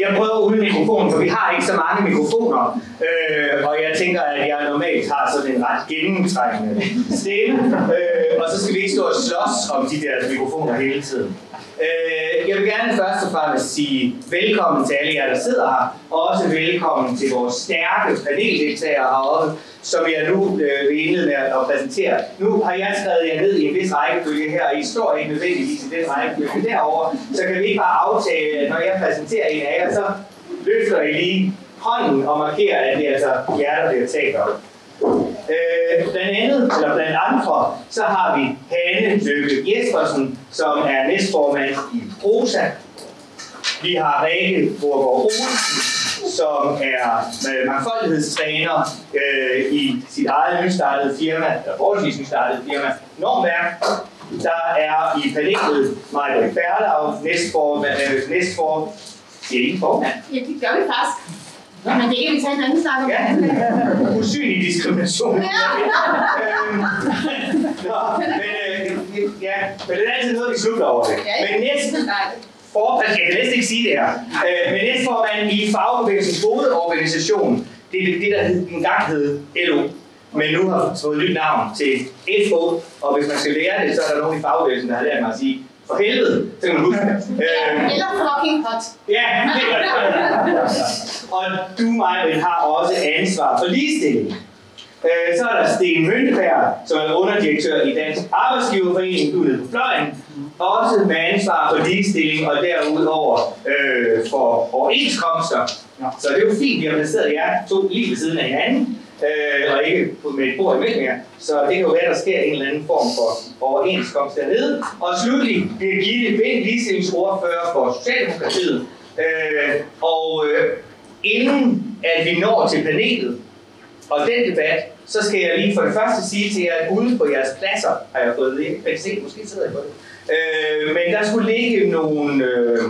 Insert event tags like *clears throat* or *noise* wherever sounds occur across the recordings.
Jeg prøver uden mikrofon, for vi har ikke så mange mikrofoner. Øh, og jeg tænker, at jeg normalt har sådan en ret gennemtrængende stemme. Øh, og så skal vi ikke stå og slås om de der mikrofoner hele tiden. Øh, jeg vil gerne først og fremmest sige velkommen til alle jer, der sidder her, og også velkommen til vores stærke paneldeltagere heroppe, som jeg nu øh, vil indlede med at præsentere. Nu har jeg skrevet jer ned i en vis rækkefølge her, og I står ikke nødvendigvis i den rækkefølge derovre, så kan vi ikke bare aftale, at når jeg præsenterer en af jer, så løfter I lige hånden og markerer, at det er altså jer, der bliver talt om. Øh, blandt andet, eller blandt andre, så har vi Hanne Løkke Jespersen, som er næstformand i Prosa. Vi har Rikke Borgård Olsen, som er øh, mangfoldighedstræner øh, i sit eget nystartede firma, eller forholdsvis nystartede firma, Normværk. Der er i panelet Maja Berlau, næstformand, øh, næstformand, siger I formand? Ja, det gør vi faktisk. Men det kan vi tage en anden snak om. Ja, usynlig diskrimination. Ja. *laughs* Øhm, Nå, men, øh, ja, men det er altid noget, vi slutter over det. Men næsten for, jeg kan næsten ikke sige det her, øh, men næstformand i fagbevægelsens hovedorganisation, det er det, der engang hed LO, men nu har fået nyt navn til FO, og hvis man skal lære det, så er der nogen i fagbevægelsen, der har lært mig at sige, for helvede, så kan man huske det. Øh, Eller fucking hot. Ja, det gør det. *laughs* Og du, Maja, har også ansvar for ligestilling. Øh, Så er der Sten Mønteberg, som er underdirektør i Dansk Arbejdsgiverforening ude på fløjen. Også med ansvar for ligestilling og derudover øh, for overenskomster. Så det er jo fint, vi har placeret jer to lige ved siden af hinanden. Øh, og ikke med et bord imellem jer. Så det kan jo være, der sker en eller anden form for overenskomst dernede. Og slutlig Birgitte Vind, ligestillingsordfører for Socialdemokratiet. Øh, og øh, inden at vi når til panelet, og den debat, så skal jeg lige for det første sige til jer, at ude på jeres pladser, har jeg fået det, jeg kan se, måske sidder jeg på det, øh, men der skulle ligge nogle øh,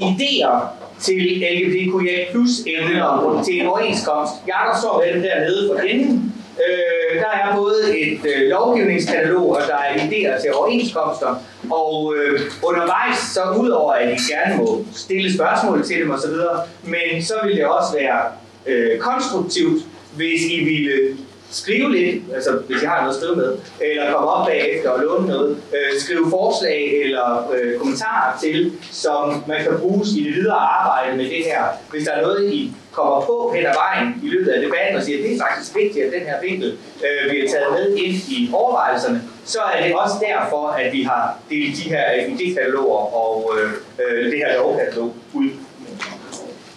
idéer til LGBTQIA plus emner til en overenskomst. Jakob står med dem dernede for enden. Øh, der er både et øh, lovgivningskatalog, og der er idéer til overenskomster. Og øh, undervejs, så udover at I gerne må stille spørgsmål til dem osv., men så vil det også være øh, konstruktivt, hvis I ville skrive lidt, altså hvis jeg har noget at skrive med, eller komme op bagefter og låne noget, øh, skrive forslag eller øh, kommentarer til, som man kan bruges i det videre arbejde med det her. Hvis der er noget, I kommer på hen ad vejen i løbet af debatten og siger, at det er faktisk vigtigt, at den her vinkel øh, bliver taget med ind i overvejelserne, så er det også derfor, at vi har delt de her øh, idékataloger og øh, øh, det her lovkatalog ud.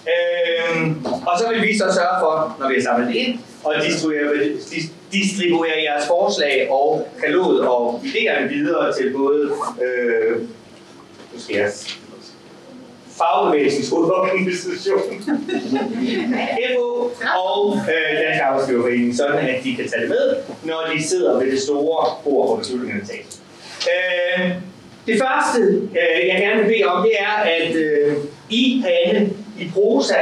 Øh, og så vil vi så sørge for, når vi har samlet ind, og distribuere, distribuere jeres forslag og kalod og idéerne videre til både øh, nu skal jeg fagbevægelsens hovedorganisation, FO og øh, Dansk Arbejdsgiverforening, sådan at de kan tage det med, når de sidder ved det store bord, hvor beslutningerne tages. Øh, det første, øh, jeg gerne vil bede om, det er, at øh, I, Hanne, i prosa,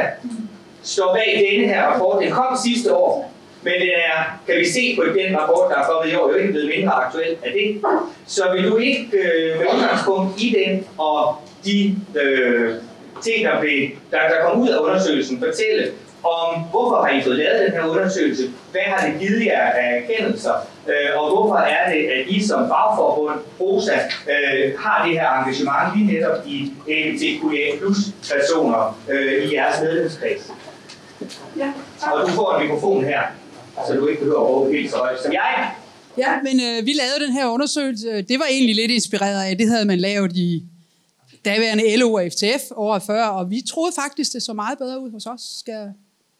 står bag denne her rapport. Den kom sidste år, men den er, kan vi se på den rapport, der er kommet i år, jo ikke blevet mindre aktuel af det. Så vil du ikke øh, med udgangspunkt i den og de øh, ting, der, blev, der, der kom ud af undersøgelsen, fortælle om, hvorfor har I fået lavet den her undersøgelse? Hvad har det givet jer af erkendelser? Øh, og hvorfor er det, at I som fagforbund, PROSA, øh, har det her engagement lige netop i LGBTQIA plus personer øh, i jeres medlemskreds? Ja, Og du får en mikrofon her, så du ikke behøver at råbe helt så højt som jeg. Ja, men øh, vi lavede den her undersøgelse. Det var egentlig lidt inspireret af, det havde man lavet i daværende LO og FTF året før, og vi troede faktisk, det så meget bedre ud hos os, skal jeg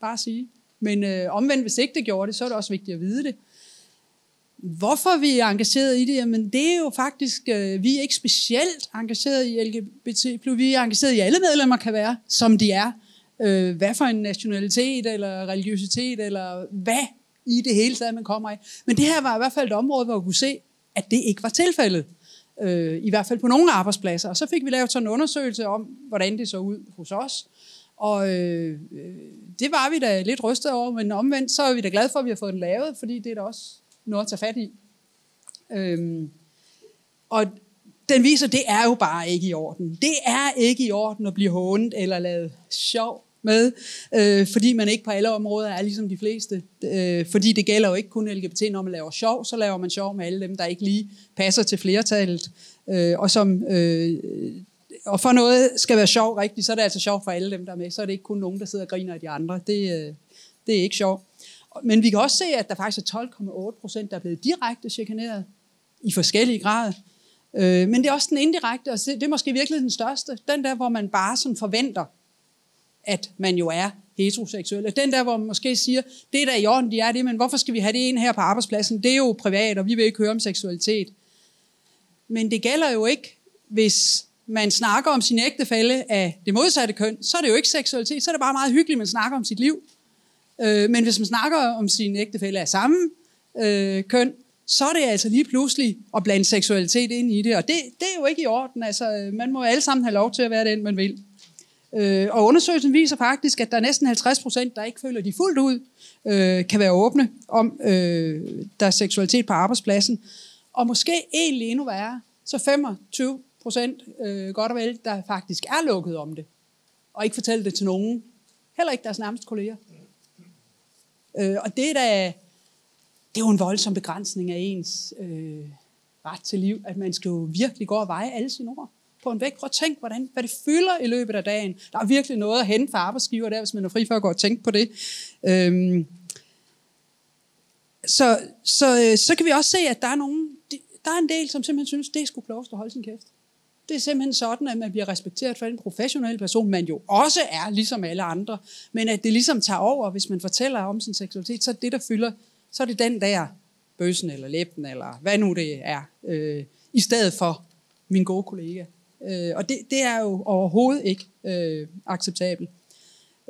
bare sige. Men øh, omvendt, hvis ikke det gjorde det, så er det også vigtigt at vide det. Hvorfor vi er engageret i det? Jamen, det er jo faktisk, øh, vi er ikke specielt engageret i LGBT+, vi er engageret i alle medlemmer kan være, som de er. Øh, hvad for en nationalitet, eller religiøsitet, eller hvad i det hele taget, man kommer af. Men det her var i hvert fald et område, hvor vi kunne se, at det ikke var tilfældet. Øh, I hvert fald på nogle arbejdspladser. Og så fik vi lavet sådan en undersøgelse om, hvordan det så ud hos os. Og øh, øh det var vi da lidt rystet over, men omvendt så er vi da glade for, at vi har fået den lavet, fordi det er da også noget at tage fat i. Øhm, og den viser, at det er jo bare ikke i orden. Det er ikke i orden at blive hånet eller lavet sjov med, øh, fordi man ikke på alle områder er ligesom de fleste. Øh, fordi det gælder jo ikke kun LGBT, når man laver sjov, så laver man sjov med alle dem, der ikke lige passer til flertallet. Øh, og, som, øh, og for noget skal være sjov rigtigt, så er det altså sjov for alle dem, der er med. Så er det ikke kun nogen, der sidder og griner af de andre. Det, øh, det er ikke sjovt. Men vi kan også se, at der faktisk er 12,8 procent, der er blevet direkte chikaneret i forskellige grader. Øh, men det er også den indirekte, og det er måske virkelig den største. Den der, hvor man bare sådan forventer, at man jo er heteroseksuel. Den der, hvor man måske siger, det er da i orden, de er det, men hvorfor skal vi have det ind her på arbejdspladsen? Det er jo privat, og vi vil ikke høre om seksualitet. Men det gælder jo ikke, hvis man snakker om sin ægtefælle af det modsatte køn, så er det jo ikke seksualitet, så er det bare meget hyggeligt, at man snakker om sit liv. Øh, men hvis man snakker om sin ægtefælle af samme øh, køn, så er det altså lige pludselig at blande seksualitet ind i det, og det, det er jo ikke i orden. Altså, øh, man må alle sammen have lov til at være den, man vil. Øh, og undersøgelsen viser faktisk, at der er næsten 50 procent, der ikke føler, de fuldt ud øh, kan være åbne om øh, deres seksualitet på arbejdspladsen. Og måske egentlig endnu værre, så 25 procent, øh, godt og vel, der faktisk er lukket om det, og ikke fortæller det til nogen. Heller ikke deres nærmeste kolleger. Øh, og det er da, det er jo en voldsom begrænsning af ens øh, ret til liv, at man skal jo virkelig gå og veje alle sine ord på en vægt. Prøv at tænke, hvordan, hvad det fylder i løbet af dagen. Der er virkelig noget at hente for arbejdsgiver der, hvis man er fri for at gå og tænke på det. Øhm, så, så, øh, så kan vi også se, at der er nogen, der er en del, som simpelthen synes, det skulle klogest at holde sin kæft. Det er simpelthen sådan, at man bliver respekteret for en professionel person, man jo også er, ligesom alle andre. Men at det ligesom tager over, hvis man fortæller om sin seksualitet, så er det, der fylder, så er det den der bøssen eller læben, eller hvad nu det er, øh, i stedet for min gode kollega. Øh, og det, det er jo overhovedet ikke øh, acceptabelt.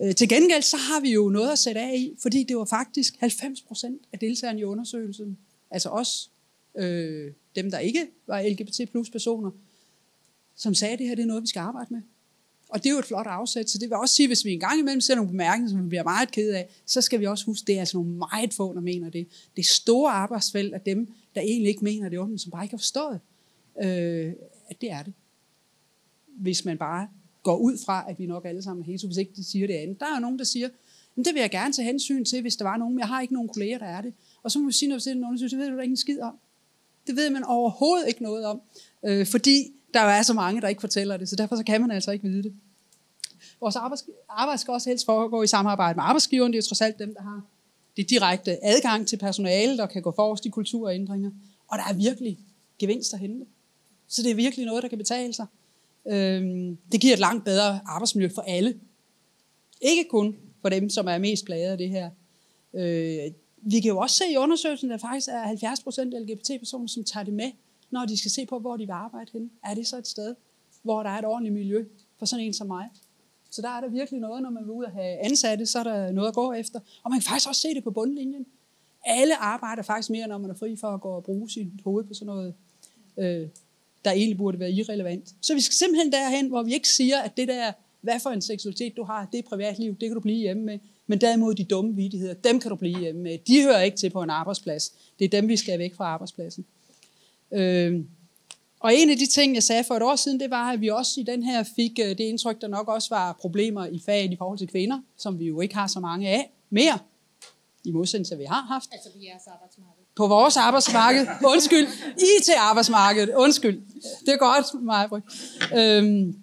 Øh, til gengæld så har vi jo noget at sætte af i, fordi det var faktisk 90 procent af deltagerne i undersøgelsen, altså os, øh, dem der ikke var LGBT plus personer, som sagde, at det her det er noget, vi skal arbejde med. Og det er jo et flot afsæt, så det vil også sige, at hvis vi engang imellem ser nogle bemærkninger, som vi bliver meget ked af, så skal vi også huske, at det er altså nogle meget få, der mener det. Det store arbejdsfelt af dem, der egentlig ikke mener det, men som bare ikke har forstået, øh, at det er det. Hvis man bare går ud fra, at vi nok alle sammen er hetero, hvis ikke de siger det andet. Der er jo nogen, der siger, men det vil jeg gerne tage hensyn til, hvis der var nogen, men jeg har ikke nogen kolleger, der er det. Og så må vi sige, når vi ser den undersøgelse, det ved du da ikke en skid om. Det ved man overhovedet ikke noget om, øh, fordi der er så mange, der ikke fortæller det, så derfor så kan man altså ikke vide det. Vores arbejds, arbejde skal også helst foregå i samarbejde med arbejdsgiveren. Det er jo trods alt dem, der har det direkte adgang til personale, der kan gå forrest i kulturændringer. Og der er virkelig gevinster at hente. Så det er virkelig noget, der kan betale sig. Øhm, det giver et langt bedre arbejdsmiljø for alle. Ikke kun for dem, som er mest plaget af det her. Øh, vi kan jo også se i undersøgelsen, at der faktisk er 70 procent LGBT-personer, som tager det med når de skal se på, hvor de vil arbejde hen. Er det så et sted, hvor der er et ordentligt miljø for sådan en som mig? Så der er der virkelig noget, når man vil ud og have ansatte, så er der noget at gå efter. Og man kan faktisk også se det på bundlinjen. Alle arbejder faktisk mere, når man er fri for at gå og bruge sit hoved på sådan noget, øh, der egentlig burde være irrelevant. Så vi skal simpelthen derhen, hvor vi ikke siger, at det der, hvad for en seksualitet du har, det er privatliv, det kan du blive hjemme med. Men derimod de dumme vidigheder, dem kan du blive hjemme med. De hører ikke til på en arbejdsplads. Det er dem, vi skal væk fra arbejdspladsen. Øh, og en af de ting, jeg sagde for et år siden, det var, at vi også i den her fik øh, det indtryk, der nok også var problemer i faget i forhold til kvinder, som vi jo ikke har så mange af mere, i modsætning til, vi har haft. Altså vi jeres arbejdsmarked. På vores arbejdsmarked. Undskyld. I til arbejdsmarkedet. Undskyld. Det er godt, Maja. Øhm,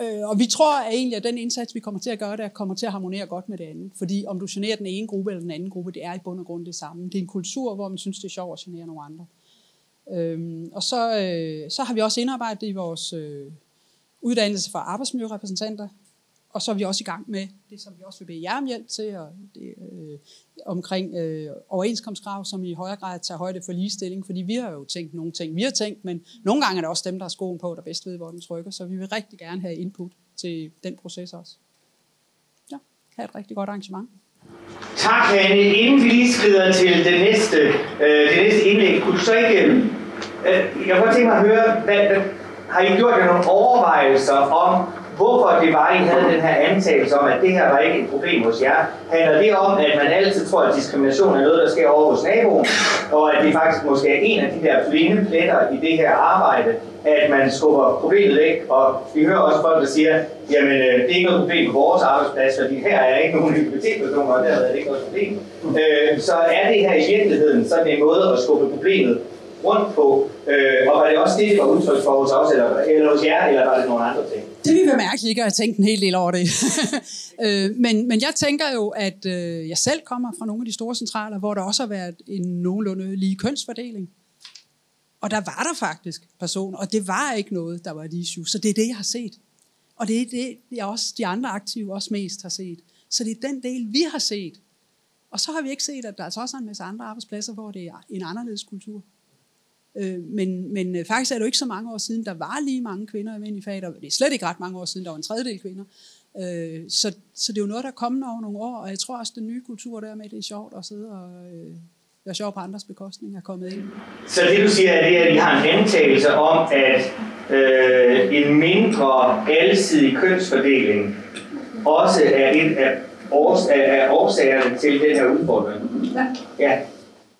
øh, og vi tror at egentlig, at den indsats, vi kommer til at gøre, der kommer til at harmonere godt med det andet. Fordi om du generer den ene gruppe eller den anden gruppe, det er i bund og grund det samme. Det er en kultur, hvor man synes, det er sjovt at genere nogle andre. Øhm, og så, øh, så har vi også indarbejdet i vores øh, uddannelse for arbejdsmiljørepræsentanter, og så er vi også i gang med det, som vi også vil bede jer om hjælp til, og det, øh, Øh, omkring øh, overenskomstkrav, som i højere grad tager højde for ligestilling, fordi vi har jo tænkt nogle ting, vi har tænkt, men nogle gange er det også dem, der har skoen på, der bedst ved, hvor den trykker, så vi vil rigtig gerne have input til den proces også. Ja, have et rigtig godt arrangement. Tak, Hanne. Inden vi lige skrider til det næste, øh, det næste indlæg, kunne du så ikke... Øh, øh jeg kunne tænke mig at høre, hvad, hvad, har I gjort jer nogle overvejelser om, hvorfor det var, I havde den her antagelse om, at det her var ikke et problem hos jer. Handler det om, at man altid tror, at diskrimination er noget, der sker over hos naboen, og at det faktisk måske er en af de der blinde pletter i det her arbejde, at man skubber problemet væk, og vi hører også folk, der siger, jamen øh, det er ikke noget problem på vores arbejdsplads, fordi her er ikke nogen LGBT-personer, og derved er det ikke noget problem. Øh, så er det her i virkeligheden sådan en måde at skubbe problemet rundt på, øh, og var det også det, der var udtryk for hos os, eller, eller hos jer, eller var det nogle andre ting? Det vil være mærkeligt ikke at have tænkt en hel del over det. *laughs* Øh, men, men jeg tænker jo, at øh, jeg selv kommer fra nogle af de store centraler, hvor der også har været en nogenlunde lige kønsfordeling. Og der var der faktisk personer, og det var ikke noget, der var et issue. Så det er det, jeg har set. Og det er det, jeg også, de andre aktive også mest har set. Så det er den del, vi har set. Og så har vi ikke set, at der altså også er en masse andre arbejdspladser, hvor det er en anderledes kultur. Øh, men, men øh, faktisk er det jo ikke så mange år siden, der var lige mange kvinder i mænd i faget, og det er slet ikke ret mange år siden, der var en tredjedel kvinder. Øh, så, så det er jo noget, der er kommet over nogle år, og jeg tror også, den nye kultur der med, det er sjovt at sidde og øh, være sjov på andres bekostning er kommet ind. Så det du siger er det, at I har en antagelse om, at øh, en mindre alsidig kønsfordeling også er et af, års, af årsagerne til den her udfordring. Ja. ja.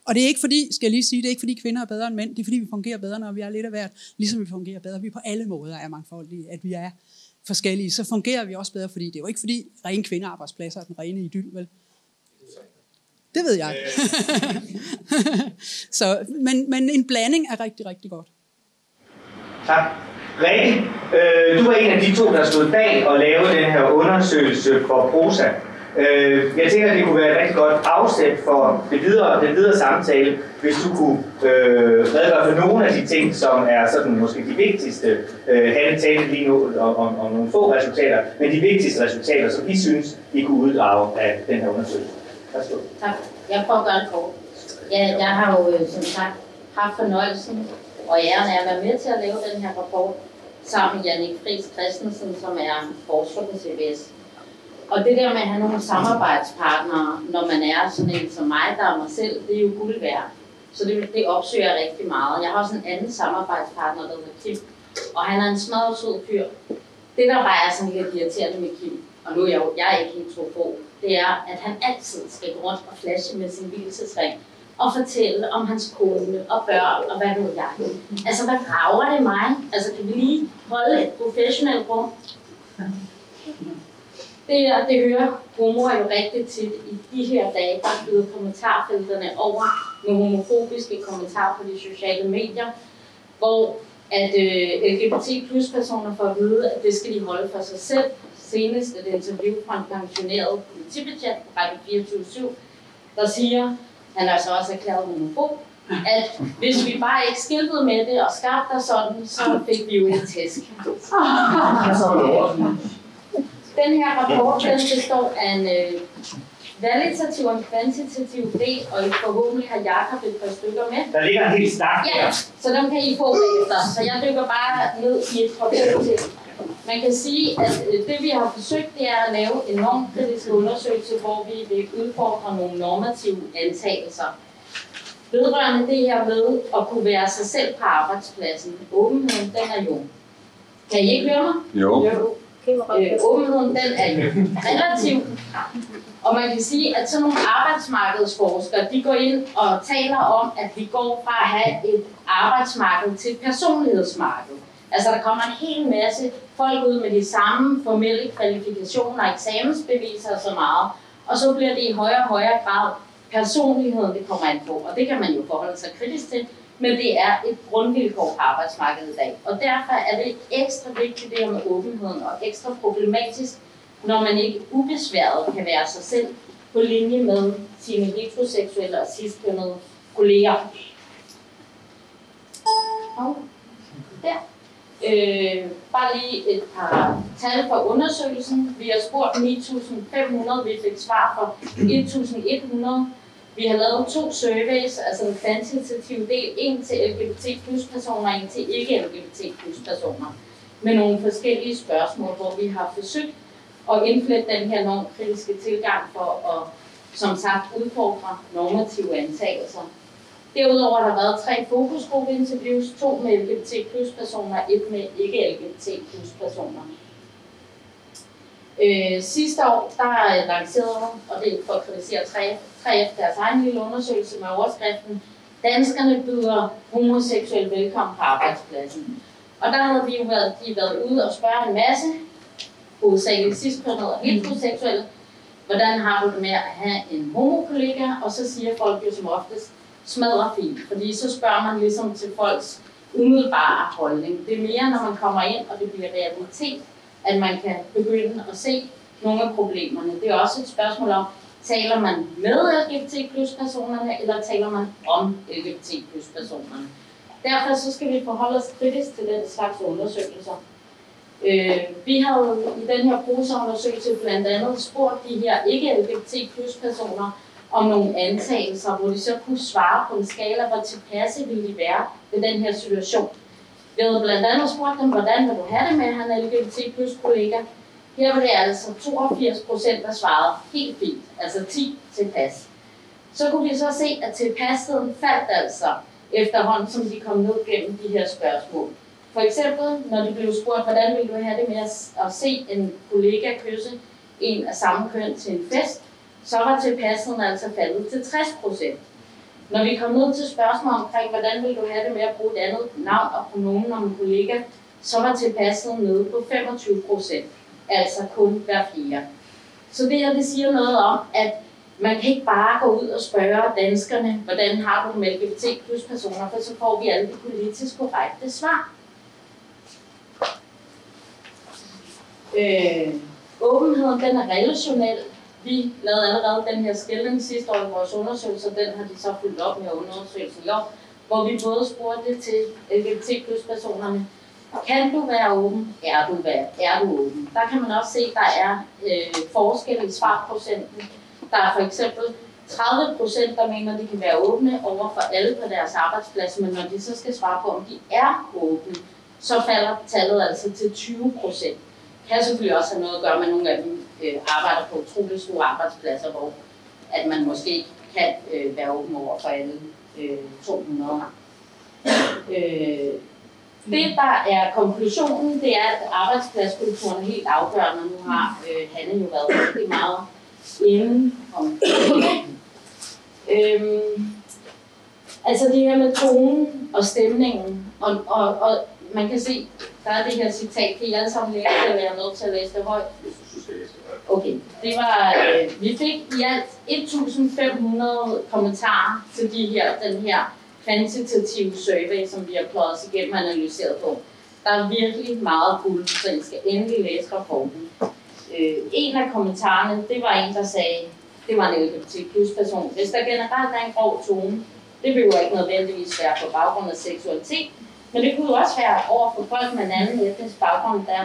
Og det er ikke fordi, skal jeg lige sige, det er ikke fordi kvinder er bedre end mænd, det er fordi vi fungerer bedre, når vi er lidt af hvert, ligesom vi fungerer bedre. Vi på alle måder er mangfoldige, at vi er forskellige, så fungerer vi også bedre, fordi det er jo ikke fordi rene kvindearbejdspladser er den rene idyl, vel? Det ved jeg. *laughs* så, men, men en blanding er rigtig, rigtig godt. Tak. Rikke, øh, du var en af de to, der stod bag og lave den her undersøgelse for PROSA. Øh, jeg tænker, at det kunne være et rigtig godt afsæt for det videre, den videre samtale, hvis du kunne øh, redegøre for nogle af de ting, som er sådan måske de vigtigste. Øh, Hanne talte lige nu om, om, om nogle få resultater, men de vigtigste resultater, som I synes, I kunne uddrage af den her undersøgelse. Værsgo. Tak. Jeg prøver at gøre det kort. Jeg, jeg har jo, øh, som sagt, haft fornøjelsen og æren af at være med til at lave den her rapport sammen med Jannik Friis Christensen, som er forsker på CBS. Og det der med at have nogle samarbejdspartnere, når man er sådan en som mig, der er mig selv, det er jo guld værd. Så det, det opsøger jeg rigtig meget. Jeg har også en anden samarbejdspartner, der hedder Kim, og han er en smadret sød fyr. Det, der bare er sådan lidt irriterende med Kim, og nu er jeg jo jeg er ikke helt på, det er, at han altid skal gå rundt og flashe med sin hvilesesring og fortælle om hans kone og børn og hvad ved jeg. Altså, hvad rager det mig? Altså, kan vi lige holde et professionelt rum? Det, og det hører homoer jo rigtig tit i de her dage, der er blevet kommentarfelterne over med homofobiske kommentarer på de sociale medier, hvor at øh, LGBT plus personer får at vide, at det skal de holde for sig selv. Senest et interview fra en pensioneret politibetjent på Radio 24 der siger, han er så også erklæret homofob, at hvis vi bare ikke skiltede med det og skabte der sådan, så fik vi jo en tæsk. *laughs* Den her rapport den består af en øh, kvalitativ og en kvantitativ del, og forhåbentlig har Jakob et par stykker med. Der ligger en helt snak Ja, så dem kan I få bagefter. Så jeg dykker bare ned i et par til. Man kan sige, at øh, det vi har forsøgt, det er at lave en normkritisk undersøgelse, hvor vi vil udfordre nogle normative antagelser. Vedrørende det her med at kunne være sig selv på arbejdspladsen. Åbenheden, den er jo... Kan I ikke høre mig? Jo. jo. Øh, åbenheden, den er relativ. Og man kan sige, at sådan nogle arbejdsmarkedsforskere, de går ind og taler om, at vi går fra at have et arbejdsmarked til et personlighedsmarked. Altså der kommer en hel masse folk ud med de samme formelle kvalifikationer, eksamensbeviser og så meget. Og så bliver det i højere og højere grad personligheden, det kommer an på. Og det kan man jo forholde sig kritisk til men det er et grundvilkår på arbejdsmarkedet i dag. Og derfor er det ekstra vigtigt det her med åbenheden, og ekstra problematisk, når man ikke ubesværet kan være sig selv på linje med sine heteroseksuelle og cis-kønnede kolleger. Og der. Øh, bare lige et par tal for undersøgelsen. Vi har spurgt 9.500, vi fik svar for *clears throat* 1.100. Vi har lavet to surveys, altså en kvantitativ del, en til LGBT plus personer, en til ikke LGBT plus personer, med nogle forskellige spørgsmål, hvor vi har forsøgt at indflette den her normkritiske tilgang for at, som sagt, udfordre normative antagelser. Derudover har der været tre fokusgruppeinterviews, to med LGBT plus personer, et med ikke LGBT plus personer. Øh, sidste år, der lancerede, og det er for at kritisere 3F, deres egen lille undersøgelse med overskriften, Danskerne byder homoseksuelle velkommen på arbejdspladsen. Og der havde vi jo været, de været ude og spørge en masse, hovedsageligt cis-kønnede og heteroseksuelle, hvordan har du det med at have en homokollega, og så siger folk jo som oftest, smadrer fint, fordi så spørger man ligesom til folks umiddelbare holdning. Det er mere, når man kommer ind, og det bliver realitet, at man kan begynde at se nogle af problemerne. Det er også et spørgsmål om, taler man med LGBT plus personerne, eller taler man om LGBT plus personerne. Derfor så skal vi forholde os kritisk til den slags undersøgelser. Øh, vi har i den her brugerundersøgelse blandt andet spurgt de her ikke-LGBT plus personer om nogle antagelser, hvor de så kunne svare på en skala, hvor tilpasse ville de være ved den her situation. Vi havde blandt andet spurgt dem, hvordan vil du have det med at have en LGBT plus kollega? Her var det altså 82 procent, der svarede helt fint, altså 10 tilpas. Så kunne vi så se, at tilpasheden faldt altså efterhånden, som de kom ned gennem de her spørgsmål. For eksempel, når de blev spurgt, hvordan vil du have det med at se en kollega kysse en af samme køn til en fest, så var tilpasheden altså faldet til 60 procent. Når vi kom ned til spørgsmål omkring, hvordan vil du have det med at bruge et andet navn og pronomen om en kollega, så var tilpasset nede på 25 procent, altså kun hver fjerde. Så det her det siger noget om, at man kan ikke bare gå ud og spørge danskerne, hvordan har du med LGBT plus personer, for så får vi alle de politisk korrekte svar. Øh, åbenheden den er relationel, vi lavede allerede den her skældning sidste år i vores undersøgelse, og den har de så fulgt op med undersøgelsen i år, hvor vi både spurgte til LGBT plus personerne, kan du være åben? Er du, være, er du åben? Der kan man også se, at der er øh, forskel i svarprocenten. Der er for eksempel 30 procent, der mener, at de kan være åbne over for alle på deres arbejdsplads, men når de så skal svare på, om de er åbne, så falder tallet altså til 20 procent. Kan selvfølgelig også have noget at gøre med nogle af dem, øh, arbejder på utrolig store arbejdspladser, hvor at man måske ikke kan øh, være åben over for alle øh, 200. Øh, det, der er konklusionen, det er, at arbejdspladskulturen er helt afgørende. Nu har øh, Hanne jo været rigtig meget inde om. Øhm, altså det her med tonen og stemningen, og, og, og man kan se, der er det her citat, kan I alle sammen læse det, eller jeg er nødt til at læse det højt? Okay, det var, øh, vi fik i alt 1.500 kommentarer til de her, den her kvantitative survey, som vi har pløjet os igennem og analyseret på. Der er virkelig meget guld, så I skal endelig læse rapporten. Øh, en af kommentarerne, det var en, der sagde, det var en LGBT plus person. Hvis der generelt er en grov tone, det vil jo ikke nødvendigvis være på baggrund af seksualitet, men det kunne jo også være over for folk med en anden etnisk baggrund, der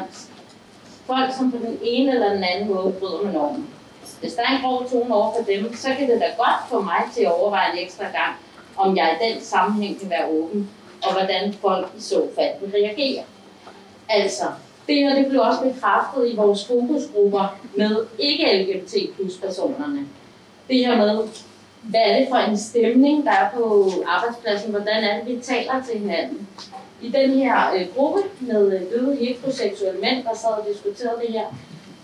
folk, som på den ene eller den anden måde bryder med normen. Hvis der er en grov tone over for dem, så kan det da godt få mig til at overveje en ekstra gang, om jeg i den sammenhæng kan være åben, og hvordan folk i så fald vil reagere. Altså, det her det blev også bekræftet i vores fokusgrupper med ikke-LGBT plus personerne. Det her med, hvad er det for en stemning, der er på arbejdspladsen, hvordan er det, vi taler til hinanden. I den her øh, gruppe med øh, døde heteroseksuelle mænd, der sad og diskuterede det her,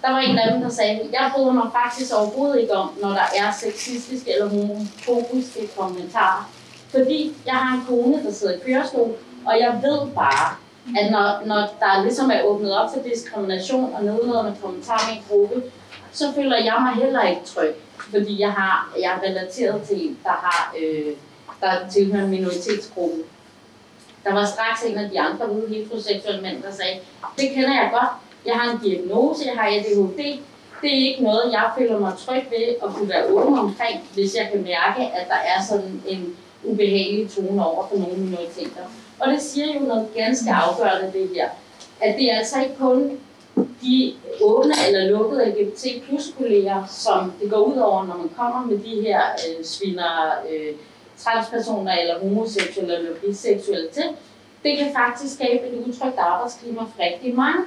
der var en af dem, der sagde, jeg bryder mig faktisk overhovedet ikke om, når der er sexistiske eller homofobiske kommentarer. Fordi jeg har en kone, der sidder i kørestol, og jeg ved bare, at når, når der ligesom er åbnet op for diskrimination og nedladende kommentarer i en gruppe, så føler jeg mig heller ikke tryg, fordi jeg har jeg er relateret til en, der har øh, der tilhører en minoritetsgruppe. Der var straks en af de andre ude heteroseksuelle mænd, der sagde, det kender jeg godt, jeg har en diagnose, jeg har ADHD, det er ikke noget, jeg føler mig tryg ved at kunne være åben omkring, hvis jeg kan mærke, at der er sådan en ubehagelig tone over for nogle minoriteter. Og det siger jo noget ganske afgørende det her, at det er altså ikke kun de åbne eller lukkede LGBT plus kolleger, som det går ud over, når man kommer med de her øh, sviner, øh, transpersoner eller homoseksuelle eller biseksuelle til, det kan faktisk skabe et utrygt arbejdsklima for rigtig mange.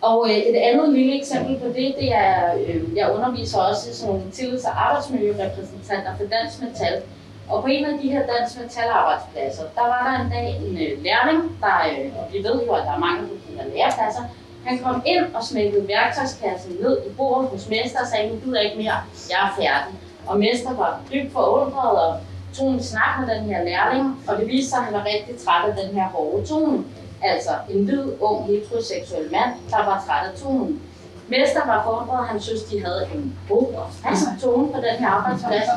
Og øh, et andet lille eksempel på det, det er, øh, jeg underviser også i sådan nogle tillids- og arbejdsmiljørepræsentanter for Dansk Metal. Og på en af de her Dansk Metal arbejdspladser, der var der en dag en øh, lærling, der, øh, og vi ved jo, at der er mange på de her lærepladser, Han kom ind og smækkede værktøjskassen ned i bordet hos mester og sagde, nu gider ikke mere, jeg er færdig. Og mester var dybt forundret og tog en snak med den her lærling, og det viste sig, at han var rigtig træt af den her hårde tone. Altså en hvid, ung, heteroseksuel mand, der var træt af tonen. Mester var forberedt, han synes, de havde en god og fast tone på den her arbejdsplads.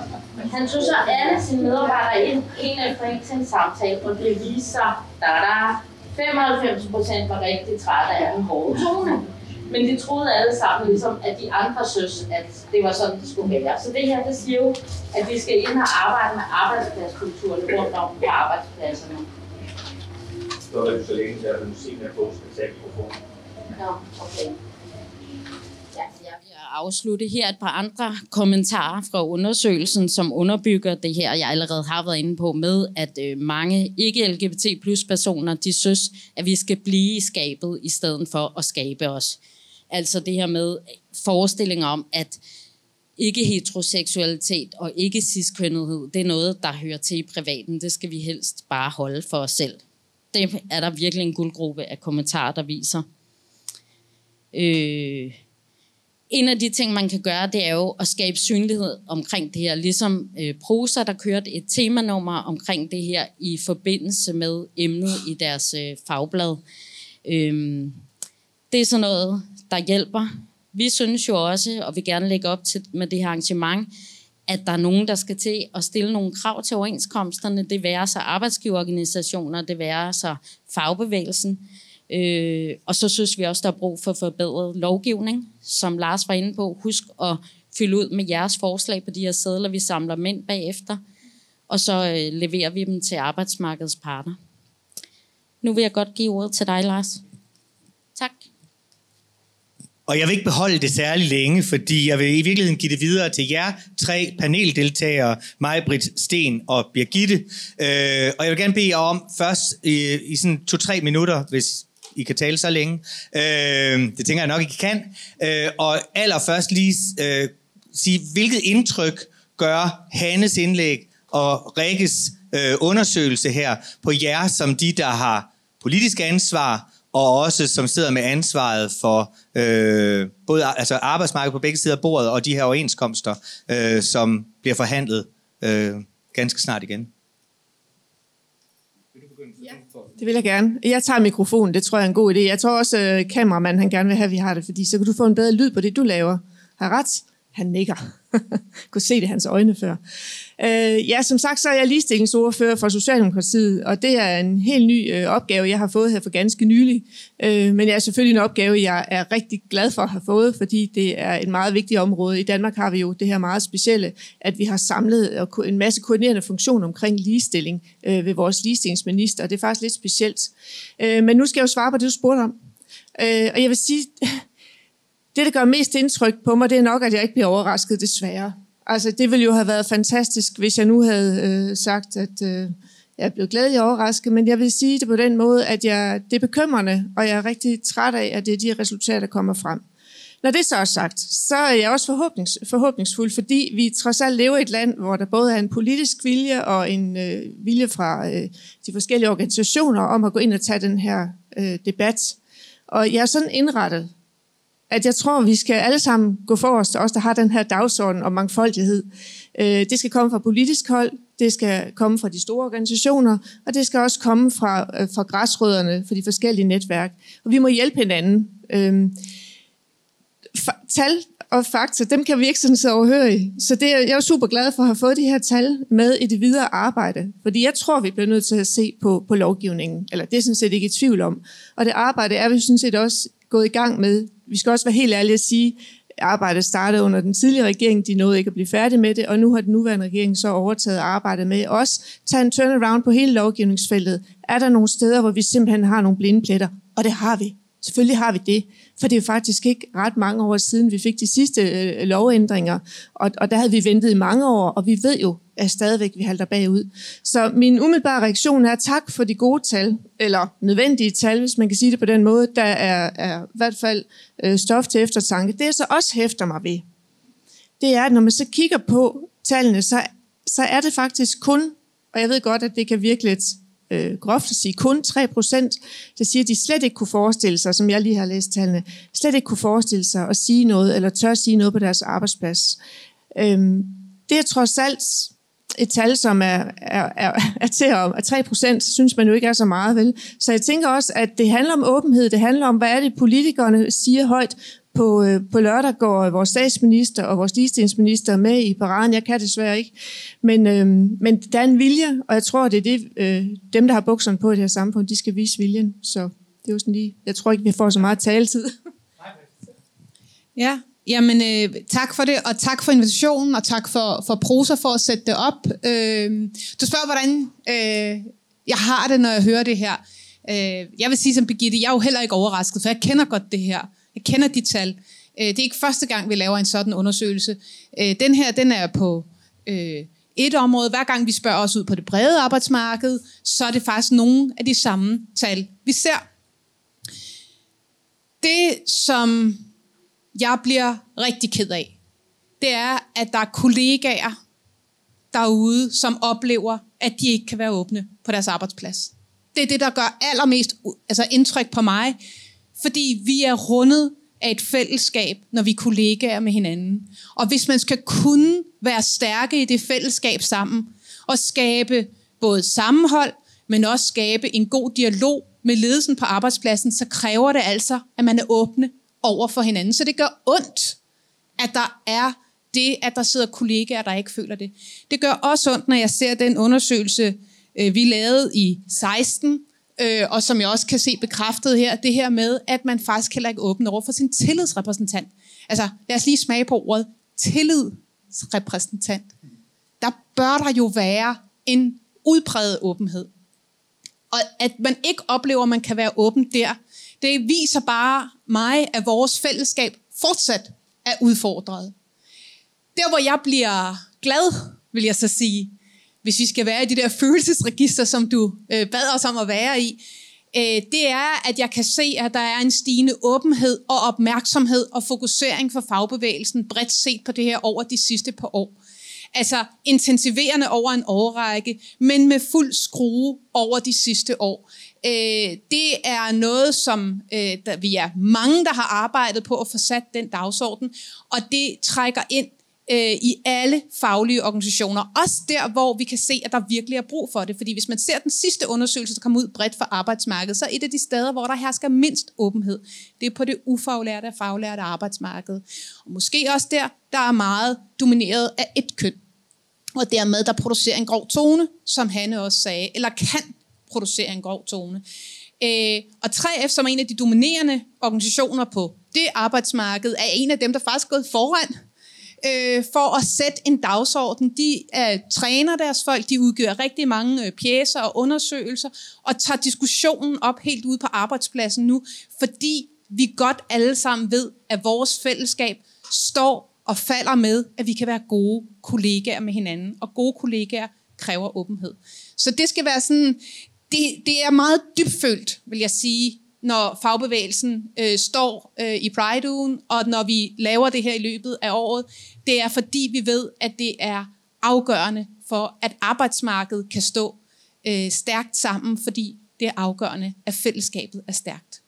Han tog så alle sine medarbejdere ind, en efter en til en samtale, og det viste sig, da der 95 procent var rigtig trætte af den hårde tone. Men de troede alle sammen, ligesom, at de andre synes, at det var sådan, det skulle være. Så det her, det siger jo, at vi skal ind og arbejde med arbejdspladskulturen rundt om på arbejdspladserne. Så er det så længe, at musikken er på, skal tage mikrofonen. Nå, okay. Jeg afslutte her et par andre kommentarer fra undersøgelsen, som underbygger det her, jeg allerede har været inde på med, at øh, mange ikke-LGBT plus personer, de synes, at vi skal blive i skabet, i stedet for at skabe os. Altså det her med forestillinger om, at ikke heteroseksualitet og ikke ciskønnethed, det er noget, der hører til i privaten. Det skal vi helst bare holde for os selv. Det er der virkelig en guldgruppe af kommentarer, der viser. Øh, en af de ting, man kan gøre, det er jo at skabe synlighed omkring det her. Ligesom øh, Prosa, der kørte et temanummer omkring det her i forbindelse med emnet i deres øh, fagblad. Øh, det er sådan noget, der hjælper. Vi synes jo også, og vi gerne lægge op til med det her arrangement, at der er nogen, der skal til at stille nogle krav til overenskomsterne. Det være sig arbejdsgiverorganisationer, det være sig fagbevægelsen. Øh, og så synes vi også, der er brug for forbedret lovgivning, som Lars var inde på. Husk at fylde ud med jeres forslag på de her sædler, vi samler mænd bagefter, og så øh, leverer vi dem til arbejdsmarkedets parter. Nu vil jeg godt give ordet til dig, Lars. Tak. Og jeg vil ikke beholde det særlig længe, fordi jeg vil i virkeligheden give det videre til jer tre paneldeltagere, mig, Britt, Sten og Birgitte. Øh, og jeg vil gerne bede jer om først i, i sådan to-tre minutter, hvis I kan tale så længe. Øh, det tænker jeg nok, I kan. Øh, og allerførst lige øh, sige, hvilket indtryk gør Hannes indlæg og Rikkes øh, undersøgelse her på jer, som de, der har politisk ansvar, og også som sidder med ansvaret for øh, både altså arbejdsmarkedet på begge sider af bordet, og de her overenskomster, øh, som bliver forhandlet øh, ganske snart igen. Det vil jeg gerne. Jeg tager mikrofonen, det tror jeg er en god idé. Jeg tror også, at øh, kameramanden han gerne vil have, at vi har det, fordi så kan du få en bedre lyd på det, du laver. Har ret? Han nikker. *laughs* kunne se det i hans øjne før. Øh, ja, som sagt, så er jeg ligestillingsordfører for Socialdemokratiet, og det er en helt ny øh, opgave, jeg har fået her for ganske nylig. Øh, men det er selvfølgelig en opgave, jeg er rigtig glad for at have fået, fordi det er et meget vigtigt område. I Danmark har vi jo det her meget specielle, at vi har samlet øh, en masse koordinerende funktioner omkring ligestilling øh, ved vores ligestillingsminister, og det er faktisk lidt specielt. Øh, men nu skal jeg jo svare på det, du spurgte om. Øh, og jeg vil sige, *laughs* det, der gør mest indtryk på mig, det er nok, at jeg ikke bliver overrasket, desværre. Altså, det ville jo have været fantastisk, hvis jeg nu havde øh, sagt, at øh, jeg er blevet glædelig overrasket, men jeg vil sige det på den måde, at jeg, det er bekymrende, og jeg er rigtig træt af, at det er de resultater, der kommer frem. Når det så er sagt, så er jeg også forhåbnings, forhåbningsfuld, fordi vi trods alt lever i et land, hvor der både er en politisk vilje og en øh, vilje fra øh, de forskellige organisationer om at gå ind og tage den her øh, debat. Og jeg er sådan indrettet, at jeg tror, vi skal alle sammen gå forrest, os der har den her dagsorden om mangfoldighed. Øh, det skal komme fra politisk hold, det skal komme fra de store organisationer, og det skal også komme fra, øh, fra græsrødderne, fra de forskellige netværk. Og vi må hjælpe hinanden. Øh, tal og fakta, dem kan vi ikke sådan så overhøre i. Så det, jeg er super glad for at have fået de her tal med i det videre arbejde. Fordi jeg tror, vi bliver nødt til at se på, på lovgivningen. Eller det er sådan set ikke i tvivl om. Og det arbejde er vi sådan set også gået i gang med vi skal også være helt ærlige at sige, arbejdet startede under den tidligere regering, de nåede ikke at blive færdige med det, og nu har den nuværende regering så overtaget arbejdet med os. Tag en turnaround på hele lovgivningsfeltet. Er der nogle steder, hvor vi simpelthen har nogle blinde pletter? Og det har vi. Selvfølgelig har vi det, for det er faktisk ikke ret mange år siden, vi fik de sidste øh, lovændringer, og, og der havde vi ventet i mange år, og vi ved jo, at stadigvæk vi halter bagud. Så min umiddelbare reaktion er tak for de gode tal, eller nødvendige tal, hvis man kan sige det på den måde, der er, er i hvert fald øh, stof til eftertanke. Det, jeg så også hæfter mig ved, det er, at når man så kigger på tallene, så, så er det faktisk kun, og jeg ved godt, at det kan virke lidt øh, groft at sige kun 3 procent, der siger, at de slet ikke kunne forestille sig, som jeg lige har læst tallene, slet ikke kunne forestille sig at sige noget, eller tør sige noget på deres arbejdsplads. Øhm, det er trods alt et tal, som er, er, er, er til at, at 3 procent, synes man jo ikke er så meget, vel? Så jeg tænker også, at det handler om åbenhed, det handler om, hvad er det, politikerne siger højt, på, øh, på lørdag går vores statsminister og vores ligestillingsminister med i paraden. Jeg kan desværre ikke. Men, øh, men der er en vilje, og jeg tror, det er det, øh, dem, der har bukserne på i det her samfund, de skal vise viljen. Så det er jo sådan lige, jeg tror ikke, vi får så meget taletid. *laughs* Ja, jamen øh, tak for det, og tak for invitationen, og tak for, for prosa for at sætte det op. Øh, du spørger, hvordan øh, jeg har det, når jeg hører det her. Øh, jeg vil sige som Birgitte, jeg er jo heller ikke overrasket, for jeg kender godt det her. Jeg kender de tal. Øh, det er ikke første gang, vi laver en sådan undersøgelse. Øh, den her, den er på øh, et område. Hver gang vi spørger os ud på det brede arbejdsmarked, så er det faktisk nogle af de samme tal, vi ser. Det, som jeg bliver rigtig ked af, det er, at der er kollegaer derude, som oplever, at de ikke kan være åbne på deres arbejdsplads. Det er det, der gør allermest altså indtryk på mig, fordi vi er rundet af et fællesskab, når vi er kollegaer med hinanden. Og hvis man skal kunne være stærke i det fællesskab sammen, og skabe både sammenhold, men også skabe en god dialog med ledelsen på arbejdspladsen, så kræver det altså, at man er åbne over for hinanden. Så det gør ondt, at der er det, at der sidder kollegaer, der ikke føler det. Det gør også ondt, når jeg ser den undersøgelse, øh, vi lavede i 16, øh, og som jeg også kan se bekræftet her, det her med, at man faktisk heller ikke åbner over for sin tillidsrepræsentant. Altså, lad os lige smage på ordet tillidsrepræsentant. Der bør der jo være en udpræget åbenhed. Og at man ikke oplever, at man kan være åben der, det viser bare mig, at vores fællesskab fortsat er udfordret. Der, hvor jeg bliver glad, vil jeg så sige, hvis vi skal være i det der følelsesregister, som du øh, bad os om at være i, øh, det er, at jeg kan se, at der er en stigende åbenhed og opmærksomhed og fokusering for fagbevægelsen bredt set på det her over de sidste par år. Altså intensiverende over en årrække, men med fuld skrue over de sidste år. Øh, det er noget, som øh, der, vi er mange, der har arbejdet på at få sat den dagsorden, og det trækker ind øh, i alle faglige organisationer. Også der, hvor vi kan se, at der virkelig er brug for det. Fordi hvis man ser den sidste undersøgelse, der kom ud bredt for arbejdsmarkedet, så er et af de steder, hvor der hersker mindst åbenhed, det er på det ufaglærte og faglærte arbejdsmarked. Og måske også der, der er meget domineret af et køn. Og dermed, der producerer en grov tone, som Hanne også sagde, eller kan producere en grov tone. Øh, og 3F, som er en af de dominerende organisationer på det arbejdsmarked, er en af dem, der faktisk er gået foran øh, for at sætte en dagsorden. De øh, træner deres folk, de udgiver rigtig mange øh, pjæser og undersøgelser, og tager diskussionen op helt ude på arbejdspladsen nu, fordi vi godt alle sammen ved, at vores fællesskab står og falder med, at vi kan være gode kollegaer med hinanden, og gode kollegaer kræver åbenhed. Så det skal være sådan, det, det er meget dybfølt, vil jeg sige, når fagbevægelsen øh, står øh, i Pride-ugen, og når vi laver det her i løbet af året, det er fordi vi ved, at det er afgørende for, at arbejdsmarkedet kan stå øh, stærkt sammen, fordi det er afgørende, at fællesskabet er stærkt.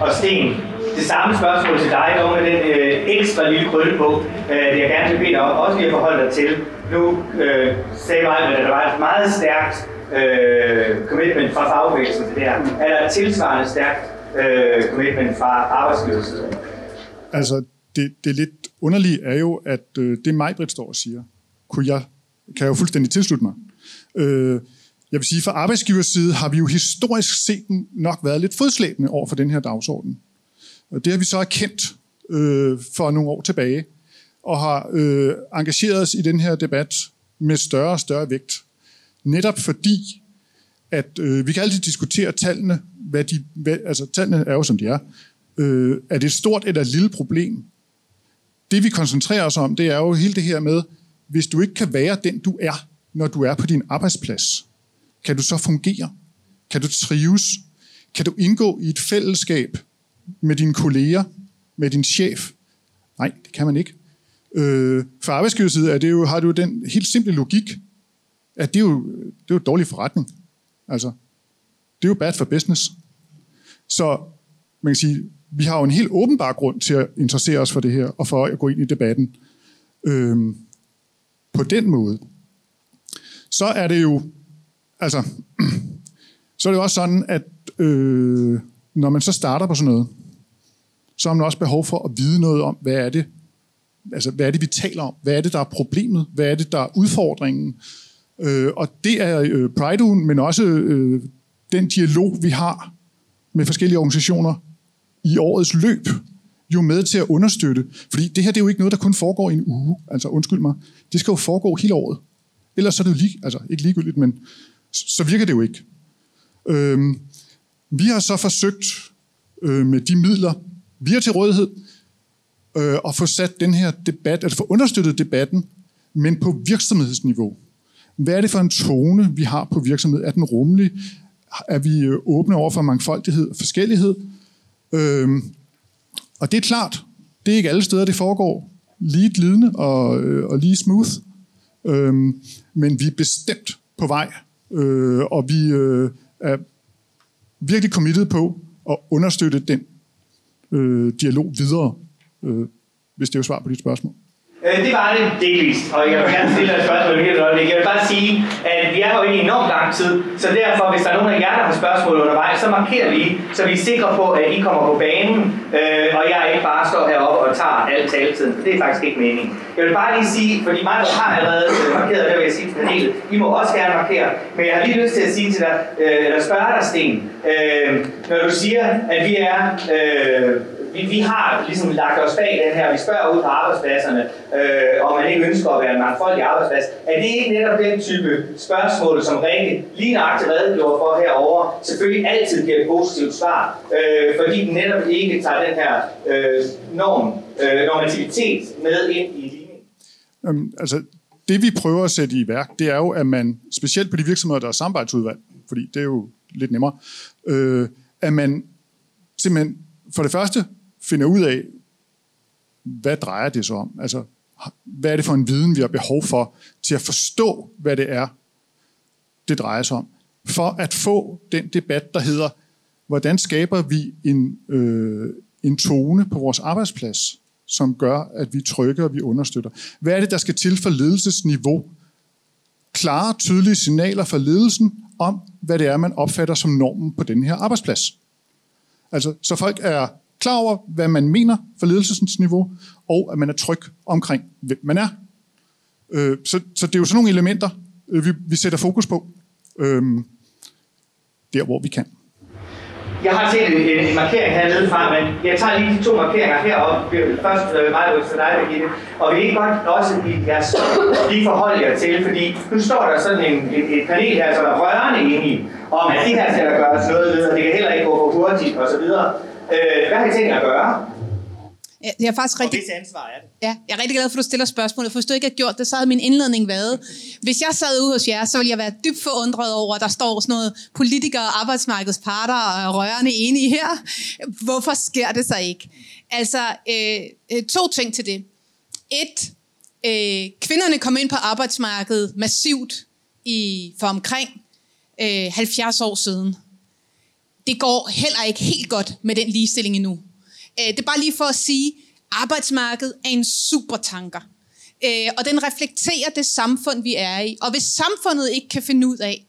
Og Sten, det samme spørgsmål til dig, dog med den øh, ekstra lille krølle på, øh, det jeg gerne vil bede dig også lige at forholde dig til. Nu øh, sagde mig, at der var et meget stærkt øh, commitment fra fagbevægelsen til det her. Er der et tilsvarende stærkt øh, commitment fra arbejdsgiversiden? Altså, det, det lidt underlige er jo, at øh, det Majbrit står og siger, kunne jeg, kan jeg jo fuldstændig tilslutte mig. Øh, jeg vil sige, fra arbejdsgivers side har vi jo historisk set nok været lidt fodslæbende over for den her dagsorden. Og det har vi så erkendt øh, for nogle år tilbage, og har øh, engageret os i den her debat med større og større vægt. Netop fordi, at øh, vi kan altid diskutere tallene, hvad de, hvad, altså tallene er jo som de er. Øh, er det et stort eller et lille problem? Det vi koncentrerer os om, det er jo hele det her med, hvis du ikke kan være den du er, når du er på din arbejdsplads, kan du så fungere? Kan du trives? Kan du indgå i et fællesskab med dine kolleger, med din chef? Nej, det kan man ikke. Øh, for arbejdsgiverside er det jo, har du jo den helt simple logik, at det er jo, det er jo dårlig forretning. Altså, det er jo bad for business. Så man kan sige, vi har jo en helt åbenbar grund til at interessere os for det her, og for at gå ind i debatten øhm, på den måde. Så er det jo, altså, *clears throat* så er det jo også sådan, at øh, når man så starter på sådan noget, så har man også behov for at vide noget om, hvad er det, altså, hvad er det, vi taler om? Hvad er det, der er problemet? Hvad er det, der er udfordringen? Øh, og det er øh, Pride men også øh, den dialog, vi har med forskellige organisationer i årets løb, jo med til at understøtte. Fordi det her det er jo ikke noget, der kun foregår i en uge. Altså undskyld mig. Det skal jo foregå hele året. Ellers så er det jo lige, altså, ikke ligegyldigt, men så virker det jo ikke. Øhm, vi har så forsøgt øh, med de midler, vi har til rådighed, øh, at få sat den her debat, at få understøttet debatten, men på virksomhedsniveau. Hvad er det for en tone, vi har på virksomhed? Er den rummelig? Er vi øh, åbne over for mangfoldighed og forskellighed? Øhm, og det er klart, det er ikke alle steder, det foregår lige glidende og, øh, og lige smooth. Øhm, men vi er bestemt på vej, øh, og vi øh, er virkelig committed på at understøtte den øh, dialog videre, øh, hvis det er jo svar på dit spørgsmål. Øh, det var det delvist, og jeg vil gerne stille et spørgsmål helt øjeblik. Jeg vil bare sige, at vi er jo i enormt lang tid, så derfor, hvis der er nogen af jer, der har spørgsmål undervejs, så markerer vi, så vi er sikre på, at I kommer på banen, øh, og jeg ikke bare står heroppe og tager al taletiden, for det er faktisk ikke meningen. Jeg vil bare lige sige, fordi mig har allerede øh, markeret, det vil jeg sige til panelet, I må også gerne markere, men jeg har lige lyst til at sige til dig, øh, eller spørge dig, Sten, øh, når du siger, at vi er øh, vi, vi har ligesom lagt os bag den her, vi spørger ud på arbejdspladserne, øh, om man ikke ønsker at være en mangfoldig arbejdsplads. Er det ikke netop den type spørgsmål, som Rikke lige nøjagtigt redegjorde for herover selvfølgelig altid giver et positivt svar, øh, fordi den netop ikke tager den her øh, norm, øh, normativitet med ind i ligningen? Øhm, altså, det vi prøver at sætte i værk, det er jo, at man, specielt på de virksomheder, der er samarbejdsudvalg, fordi det er jo lidt nemmere, øh, at man simpelthen for det første finder ud af, hvad drejer det sig om? Altså, hvad er det for en viden, vi har behov for til at forstå, hvad det er, det drejer sig om? For at få den debat, der hedder, hvordan skaber vi en, øh, en tone på vores arbejdsplads, som gør, at vi trykker og vi understøtter? Hvad er det, der skal til for ledelsesniveau? Klare, tydelige signaler fra ledelsen om, hvad det er, man opfatter som normen på den her arbejdsplads. Altså, så folk er klar over, hvad man mener for ledelsesniveau, og at man er tryg omkring, hvem man er. Øh, så, så det er jo sådan nogle elementer, øh, vi, vi sætter fokus på, øh, der hvor vi kan. Jeg har set en, en markering hernede fra, men jeg tager lige de to markeringer heroppe. Først øh, mig til dig, Birgitte. Og vil I ikke godt også i jeres, lige forholde jer til, fordi nu står der sådan en, et, et panel her, som er rørende enige om, at det her skal der gøres noget ved, og det kan heller ikke gå for hurtigt osv. Øh, hvad har I tænkt at gøre? Jeg er faktisk rigtig... Og hvis ansvar er det? Ja, jeg er rigtig glad for, at du stiller spørgsmålet, for hvis du ikke har gjort det, så havde min indledning været, hvis jeg sad ude hos jer, så ville jeg være dybt forundret over, at der står sådan noget politikere arbejdsmarkedsparter og rørende enige her. Hvorfor sker det så ikke? Altså, øh, øh, to ting til det. Et, øh, kvinderne kom ind på arbejdsmarkedet massivt i, for omkring øh, 70 år siden det går heller ikke helt godt med den ligestilling endnu. Øh, det er bare lige for at sige, arbejdsmarkedet er en supertanker. Øh, og den reflekterer det samfund, vi er i. Og hvis samfundet ikke kan finde ud af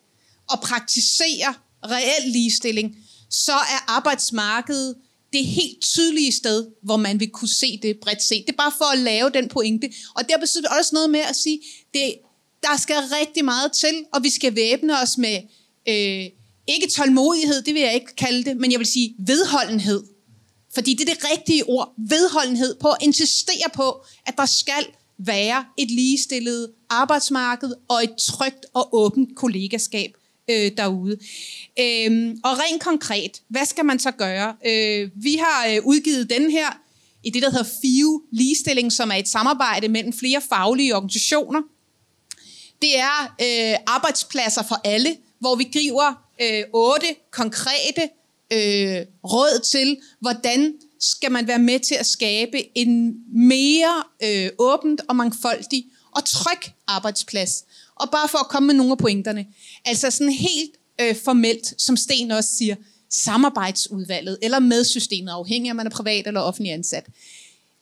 at praktisere reel ligestilling, så er arbejdsmarkedet det helt tydelige sted, hvor man vil kunne se det bredt set. Det er bare for at lave den pointe. Og der betyder også noget med at sige, det, der skal rigtig meget til, og vi skal væbne os med øh, ikke tålmodighed, det vil jeg ikke kalde det, men jeg vil sige vedholdenhed. Fordi det er det rigtige ord, vedholdenhed, på at insistere på, at der skal være et ligestillet arbejdsmarked og et trygt og åbent kollegaskab øh, derude. Øhm, og rent konkret, hvad skal man så gøre? Øh, vi har øh, udgivet den her i det, der hedder FIU Ligestilling, som er et samarbejde mellem flere faglige organisationer. Det er øh, arbejdspladser for alle, hvor vi giver øh, otte konkrete øh, råd til, hvordan skal man være med til at skabe en mere øh, åbent og mangfoldig og tryg arbejdsplads. Og bare for at komme med nogle af pointerne. Altså sådan helt øh, formelt, som Sten også siger, samarbejdsudvalget eller medsystemet, afhængig af om man er privat eller offentlig ansat.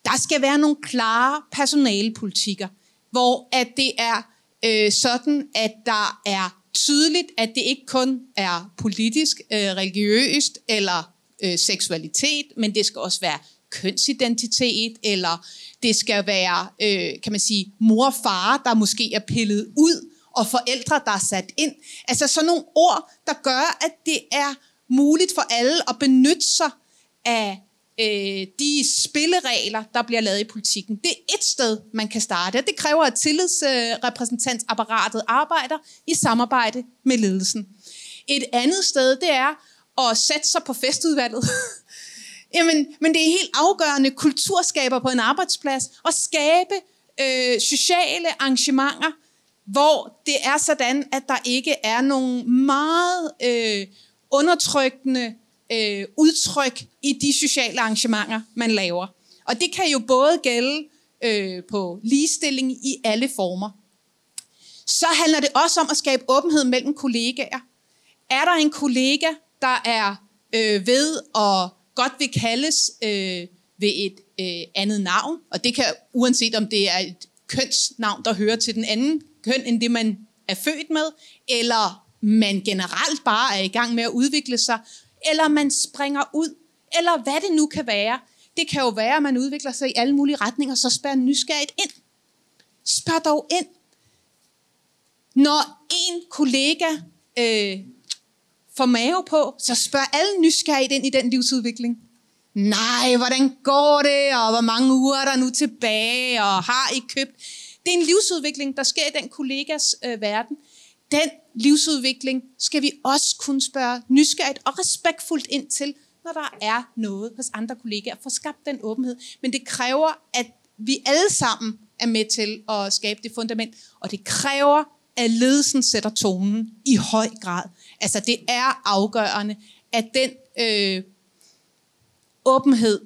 Der skal være nogle klare personalepolitikker, hvor at det er øh, sådan, at der er tydeligt, at det ikke kun er politisk, øh, religiøst eller øh, seksualitet, men det skal også være kønsidentitet, eller det skal være, øh, kan man sige, mor og far, der måske er pillet ud, og forældre, der er sat ind. Altså sådan nogle ord, der gør, at det er muligt for alle at benytte sig af øh, de spilleregler, der bliver lavet i politikken. Det er et sted, man kan starte. Det kræver, at tillidsrepræsentantsapparatet arbejder i samarbejde med ledelsen. Et andet sted, det er at sætte sig på festudvalget. *laughs* Jamen, men det er helt afgørende kulturskaber på en arbejdsplads og skabe øh, sociale arrangementer, hvor det er sådan, at der ikke er nogen meget øh, undertrykkende øh, udtryk i de sociale arrangementer, man laver. Og det kan jo både gælde øh, på ligestilling i alle former. Så handler det også om at skabe åbenhed mellem kollegaer. Er der en kollega, der er øh, ved at godt vil kaldes øh, ved et øh, andet navn, og det kan uanset om det er et kønsnavn, der hører til den anden køn, end det man er født med, eller man generelt bare er i gang med at udvikle sig, eller man springer ud, eller hvad det nu kan være. Det kan jo være, at man udvikler sig i alle mulige retninger, så spørg nysgerrigt ind. Spørg dog ind. Når en kollega øh, får mave på, så spørg alle nysgerrigt ind i den livsudvikling. Nej, hvordan går det, og hvor mange uger er der nu tilbage, og har I købt? Det er en livsudvikling, der sker i den kollegas øh, verden. Den livsudvikling skal vi også kunne spørge nysgerrigt og respektfuldt ind til, når der er noget hos andre kollegaer. For skabt den åbenhed. Men det kræver, at vi alle sammen er med til at skabe det fundament. Og det kræver, at ledelsen sætter tonen i høj grad. Altså det er afgørende, at den øh, åbenhed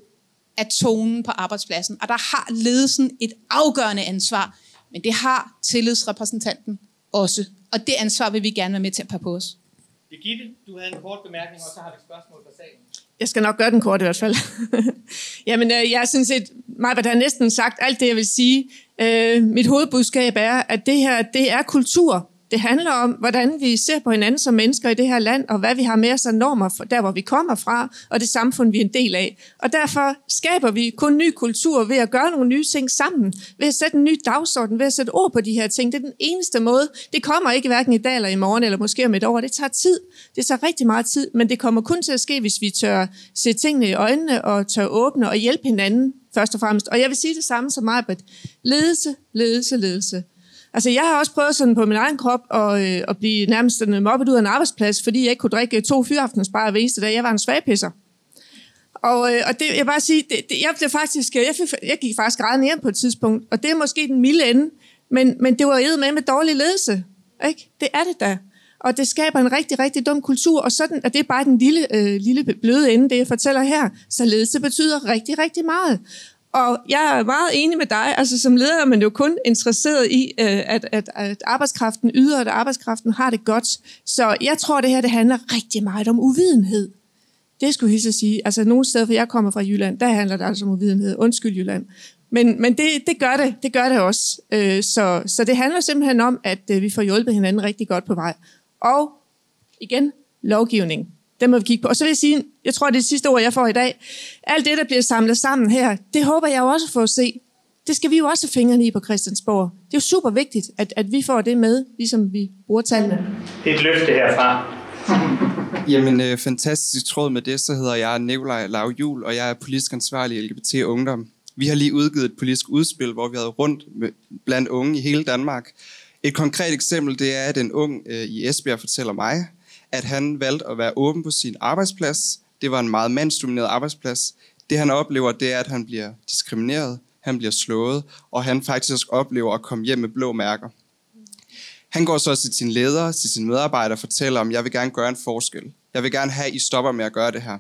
er tonen på arbejdspladsen. Og der har ledelsen et afgørende ansvar, men det har tillidsrepræsentanten også. Og det ansvar vil vi gerne være med til at passe på os. Birgitte, du havde en kort bemærkning, og så har vi et spørgsmål fra salen. Jeg skal nok gøre den kort i hvert fald. *laughs* Jamen, øh, jeg synes, at mig har næsten sagt alt det, jeg vil sige. Øh, mit hovedbudskab er, at det her, det er kultur. Det handler om, hvordan vi ser på hinanden som mennesker i det her land, og hvad vi har med os af normer for der, hvor vi kommer fra, og det samfund, vi er en del af. Og derfor skaber vi kun ny kultur ved at gøre nogle nye ting sammen, ved at sætte en ny dagsorden, ved at sætte ord på de her ting. Det er den eneste måde. Det kommer ikke hverken i dag eller i morgen, eller måske om et år. Det tager tid. Det tager rigtig meget tid, men det kommer kun til at ske, hvis vi tør se tingene i øjnene, og tør åbne og hjælpe hinanden først og fremmest. Og jeg vil sige det samme som mig, ledelse, ledelse, ledelse. Altså, jeg har også prøvet sådan på min egen krop at, øh, at blive nærmest øh, mobbet ud af en arbejdsplads, fordi jeg ikke kunne drikke øh, to fyraftensbarer hver eneste dag. Jeg var en svagpisser. Og, øh, og det, jeg bare sige, det, det, jeg, blev faktisk, øh, jeg, fik, jeg gik faktisk grædende hjem på et tidspunkt, og det er måske den milde ende, men, men det var jo med med dårlig ledelse. Ikke? Det er det da. Og det skaber en rigtig, rigtig dum kultur, og sådan, at det er bare den lille, øh, lille bløde ende, det jeg fortæller her. Så ledelse betyder rigtig, rigtig meget. Og jeg er meget enig med dig. Altså som leder er man jo kun interesseret i, øh, at, at, at arbejdskraften yder, at arbejdskraften har det godt. Så jeg tror, det her det handler rigtig meget om uvidenhed. Det skulle jeg sige. Altså nogle steder, for jeg kommer fra Jylland, der handler det altså om uvidenhed. Undskyld Jylland. Men, men det, det gør det. Det gør det også. Øh, så, så det handler simpelthen om, at øh, vi får hjulpet hinanden rigtig godt på vej. Og igen, lovgivning. Den må vi kigge på. Og så vil jeg sige, jeg tror, det er det sidste ord, jeg får i dag. Alt det, der bliver samlet sammen her, det håber jeg jo også at få at se. Det skal vi jo også fingrene i på Christiansborg. Det er jo super vigtigt, at, at vi får det med, ligesom vi bruger tallene. Det er et løfte herfra. *laughs* Jamen, øh, fantastisk tråd med det, så hedder jeg Nikolaj Lavjul, og jeg er politisk ansvarlig i LGBT Ungdom. Vi har lige udgivet et politisk udspil, hvor vi har rundt med, blandt unge i hele Danmark. Et konkret eksempel, det er, at en ung øh, i Esbjerg fortæller mig, at han valgte at være åben på sin arbejdsplads. Det var en meget mandsdomineret arbejdsplads. Det han oplever, det er, at han bliver diskrimineret, han bliver slået, og han faktisk oplever at komme hjem med blå mærker. Han går så til sin leder, til sin medarbejder og fortæller om, jeg vil gerne gøre en forskel. Jeg vil gerne have, at I stopper med at gøre det her.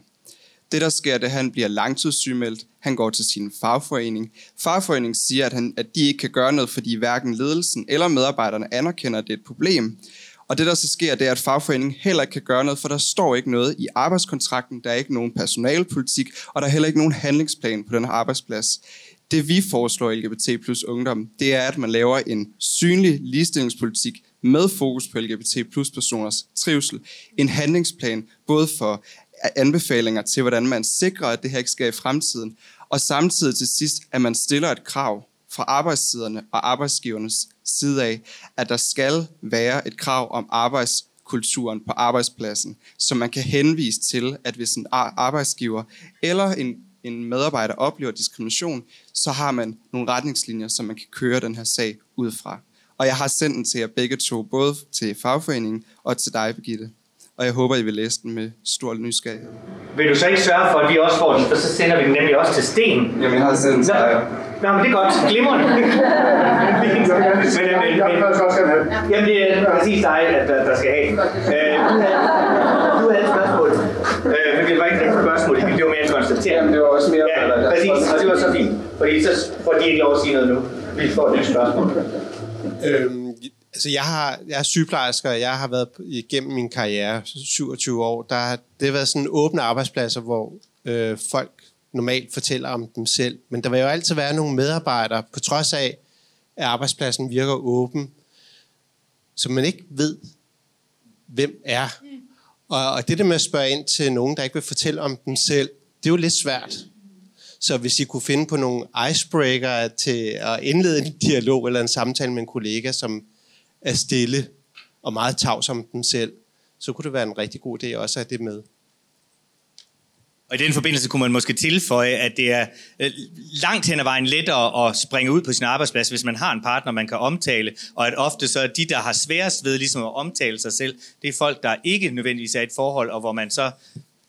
Det, der sker, det er, at han bliver langtidssygemeldt. Han går til sin fagforening. Fagforeningen siger, at, han, at de ikke kan gøre noget, fordi hverken ledelsen eller medarbejderne anerkender, at det er et problem. Og det, der så sker, det er, at fagforeningen heller ikke kan gøre noget, for der står ikke noget i arbejdskontrakten, der er ikke nogen personalpolitik, og der er heller ikke nogen handlingsplan på den her arbejdsplads. Det vi foreslår LGBT plus ungdom, det er, at man laver en synlig ligestillingspolitik med fokus på LGBT plus personers trivsel. En handlingsplan både for anbefalinger til, hvordan man sikrer, at det her ikke sker i fremtiden, og samtidig til sidst, at man stiller et krav fra arbejdstiderne og arbejdsgivernes side af, at der skal være et krav om arbejdskulturen på arbejdspladsen, så man kan henvise til, at hvis en arbejdsgiver eller en, en medarbejder oplever diskrimination, så har man nogle retningslinjer, som man kan køre den her sag ud fra. Og jeg har sendt den til jer begge to, både til fagforeningen og til dig, Birgitte og jeg håber, I vil læse den med stor nysgerrighed. Vil du så ikke sørge for, at vi også får den, for så sender vi den nemlig også til Sten? Jamen, jeg har sendt den til dig. Nå, men det er godt. Glimrende. men, men, men, men, jamen, det er præcis dig, at der, der skal have den. Øh, du havde et spørgsmål. Øh, men det var ikke et spørgsmål, det var mere en konstatering. Jamen, det var også mere... Ja, præcis, og det var så fint. Fordi så får de ikke lov at sige noget nu. Vi får et nyt spørgsmål. Øhm, Altså, jeg, har, jeg er sygeplejersker, og jeg har været igennem min karriere, 27 år, der har det været sådan åbne arbejdspladser, hvor øh, folk normalt fortæller om dem selv. Men der vil jo altid være nogle medarbejdere, på trods af, at arbejdspladsen virker åben, som man ikke ved, hvem er. Og, og det der med at spørge ind til nogen, der ikke vil fortælle om dem selv, det er jo lidt svært. Så hvis I kunne finde på nogle icebreaker til at indlede en dialog eller en samtale med en kollega, som er stille og meget tavs om den selv, så kunne det være en rigtig god idé også at have det med. Og i den forbindelse kunne man måske tilføje, at det er øh, langt hen ad vejen lettere at springe ud på sin arbejdsplads, hvis man har en partner, man kan omtale, og at ofte så er de, der har sværest ved ligesom at omtale sig selv, det er folk, der ikke nødvendigvis er et forhold, og hvor man så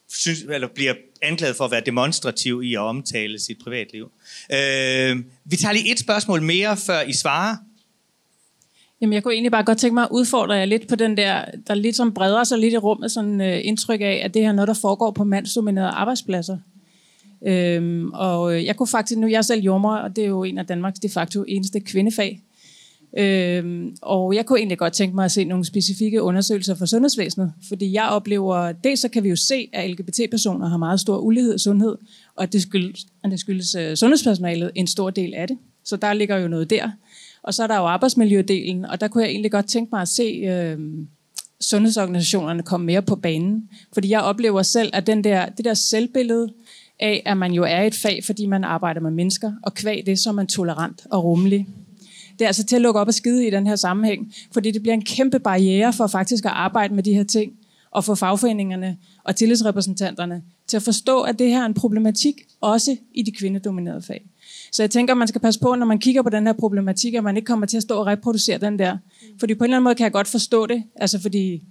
synes, eller bliver anklaget for at være demonstrativ i at omtale sit privatliv. Øh, vi tager lige et spørgsmål mere, før I svarer. Jamen, jeg kunne egentlig bare godt tænke mig at udfordre jer lidt på den der, der lidt som breder sig lidt i rummet, sådan øh, indtryk af, at det her er noget, der foregår på mandsdominerede arbejdspladser. Øhm, og øh, jeg kunne faktisk, nu jeg er selv jordmor, og det er jo en af Danmarks de facto eneste kvindefag. Øhm, og jeg kunne egentlig godt tænke mig at se nogle specifikke undersøgelser for sundhedsvæsenet, fordi jeg oplever, dels så kan vi jo se, at LGBT-personer har meget stor ulighed i sundhed, og det skyldes, at det skyldes øh, sundhedspersonalet en stor del af det. Så der ligger jo noget der. Og så er der jo arbejdsmiljødelen, og der kunne jeg egentlig godt tænke mig at se øh, sundhedsorganisationerne komme mere på banen. Fordi jeg oplever selv, at den der, det der selvbillede af, at man jo er et fag, fordi man arbejder med mennesker, og kvæg det, så er man tolerant og rummelig. Det er altså til at lukke op og skide i den her sammenhæng, fordi det bliver en kæmpe barriere for faktisk at arbejde med de her ting, og få fagforeningerne og tillidsrepræsentanterne til at forstå, at det her er en problematik, også i de kvindedominerede fag. Så jeg tænker, man skal passe på, når man kigger på den her problematik, at man ikke kommer til at stå og reproducere den der. Fordi på en eller anden måde kan jeg godt forstå det. Altså fordi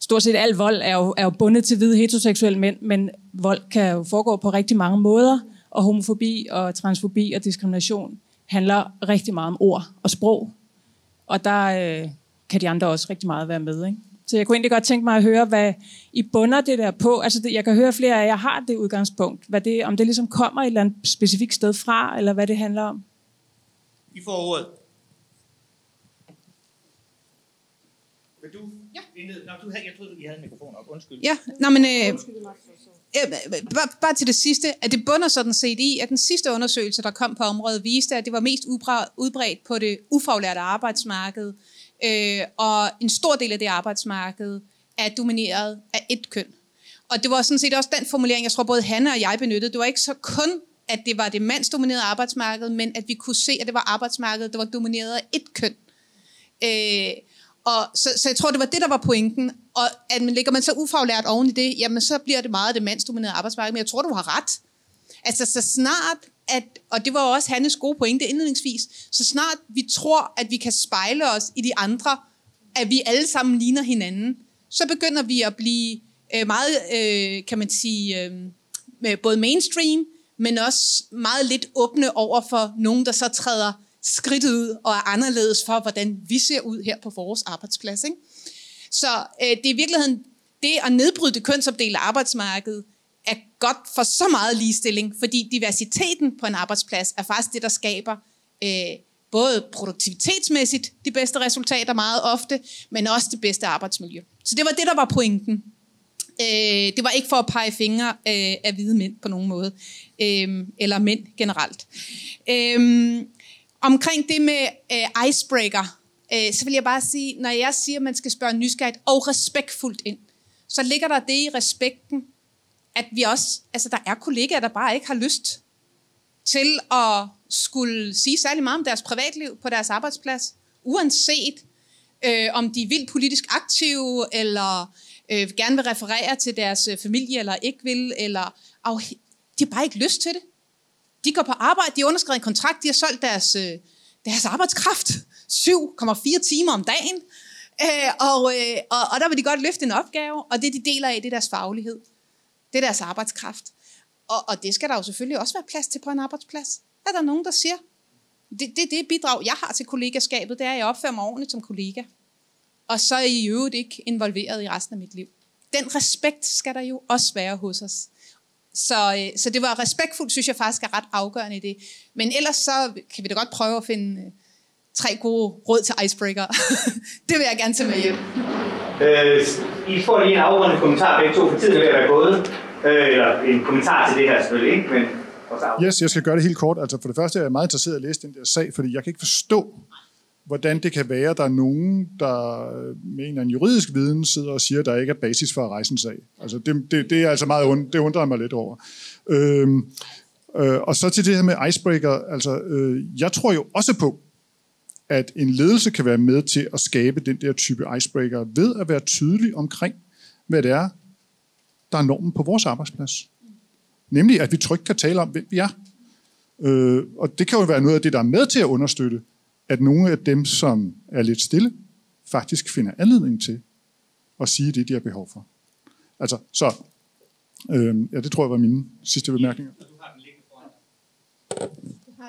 stort set al vold er jo, er jo bundet til hvide heteroseksuelle mænd, men vold kan jo foregå på rigtig mange måder, og homofobi og transfobi og diskrimination handler rigtig meget om ord og sprog. Og der øh, kan de andre også rigtig meget være med. Ikke? Så jeg kunne egentlig godt tænke mig at høre, hvad I bunder det der på. Altså, det, jeg kan høre flere af jer har det udgangspunkt. Hvad det, om det ligesom kommer et eller andet specifikt sted fra, eller hvad det handler om. I får ordet. Vil du? Ja. Nå, du havde, jeg troede, I havde en mikrofon op. Undskyld. Ja, nå, men... Øh, bare, bare til det sidste, at det bunder sådan set i, at den sidste undersøgelse, der kom på området, viste, at det var mest udbredt på det ufaglærte arbejdsmarked, øh, og en stor del af det arbejdsmarked er domineret af et køn. Og det var sådan set også den formulering, jeg tror både Hanne og jeg benyttede. Det var ikke så kun, at det var det mandsdominerede arbejdsmarked, men at vi kunne se, at det var arbejdsmarkedet, der var domineret af et køn. Øh, og så, så jeg tror, det var det, der var pointen. Og at man ligger man så ufaglært oven i det, jamen så bliver det meget det mandsdominerede arbejdsmarked. Men jeg tror, du har ret. Altså så snart at, og det var også Hannes gode pointe indledningsvis, så snart vi tror, at vi kan spejle os i de andre, at vi alle sammen ligner hinanden, så begynder vi at blive øh, meget, øh, kan man sige, øh, med både mainstream, men også meget lidt åbne over for nogen, der så træder skridtet ud og er anderledes for, hvordan vi ser ud her på vores arbejdsplads. Ikke? Så øh, det er i virkeligheden det at nedbryde det kønsopdelte arbejdsmarked, er godt for så meget ligestilling, fordi diversiteten på en arbejdsplads er faktisk det, der skaber øh, både produktivitetsmæssigt de bedste resultater meget ofte, men også det bedste arbejdsmiljø. Så det var det, der var pointen. Øh, det var ikke for at pege fingre øh, af hvide mænd på nogen måde, øh, eller mænd generelt. Øh, omkring det med øh, icebreaker, øh, så vil jeg bare sige, når jeg siger, at man skal spørge nysgerrigt og respektfuldt ind, så ligger der det i respekten, at vi også, altså der er kollegaer, der bare ikke har lyst til at skulle sige særlig meget om deres privatliv på deres arbejdsplads, uanset øh, om de er vildt politisk aktive, eller øh, gerne vil referere til deres øh, familie, eller ikke vil, eller af, de har bare ikke lyst til det. De går på arbejde, de har underskrevet en kontrakt, de har solgt deres, øh, deres arbejdskraft 7,4 timer om dagen, øh, og, øh, og, og der vil de godt løfte en opgave, og det de deler af, det er deres faglighed. Det er deres arbejdskraft. Og, og det skal der jo selvfølgelig også være plads til på en arbejdsplads. Er der nogen, der siger, det, det, det bidrag, jeg har til kollegaskabet, det er, at jeg opfører mig ordentligt som kollega. Og så er I jo øvrigt ikke involveret i resten af mit liv. Den respekt skal der jo også være hos os. Så, øh, så det var respektfuldt, synes jeg faktisk er ret afgørende i det. Men ellers så kan vi da godt prøve at finde øh, tre gode råd til icebreaker. *laughs* det vil jeg gerne tage med hjem. Øh, i får lige en afrundende kommentar begge to, for tiden er ved at være gået. Øh, eller en kommentar til det her selvfølgelig, ikke? Men Yes, jeg skal gøre det helt kort. Altså for det første er jeg meget interesseret i at læse den der sag, fordi jeg kan ikke forstå, hvordan det kan være, at der er nogen, der øh, med en juridisk viden sidder og siger, at der ikke er basis for at rejse en sag. Altså det, det, det er altså meget und, det undrer mig lidt over. Øhm, øh, og så til det her med icebreaker. Altså, øh, jeg tror jo også på, at en ledelse kan være med til at skabe den der type icebreaker ved at være tydelig omkring, hvad det er, der er normen på vores arbejdsplads. Nemlig, at vi trygt kan tale om, hvem vi er. Øh, og det kan jo være noget af det, der er med til at understøtte, at nogle af dem, som er lidt stille, faktisk finder anledning til at sige det, de har behov for. Altså, så, øh, ja, det tror jeg var mine sidste bemærkninger har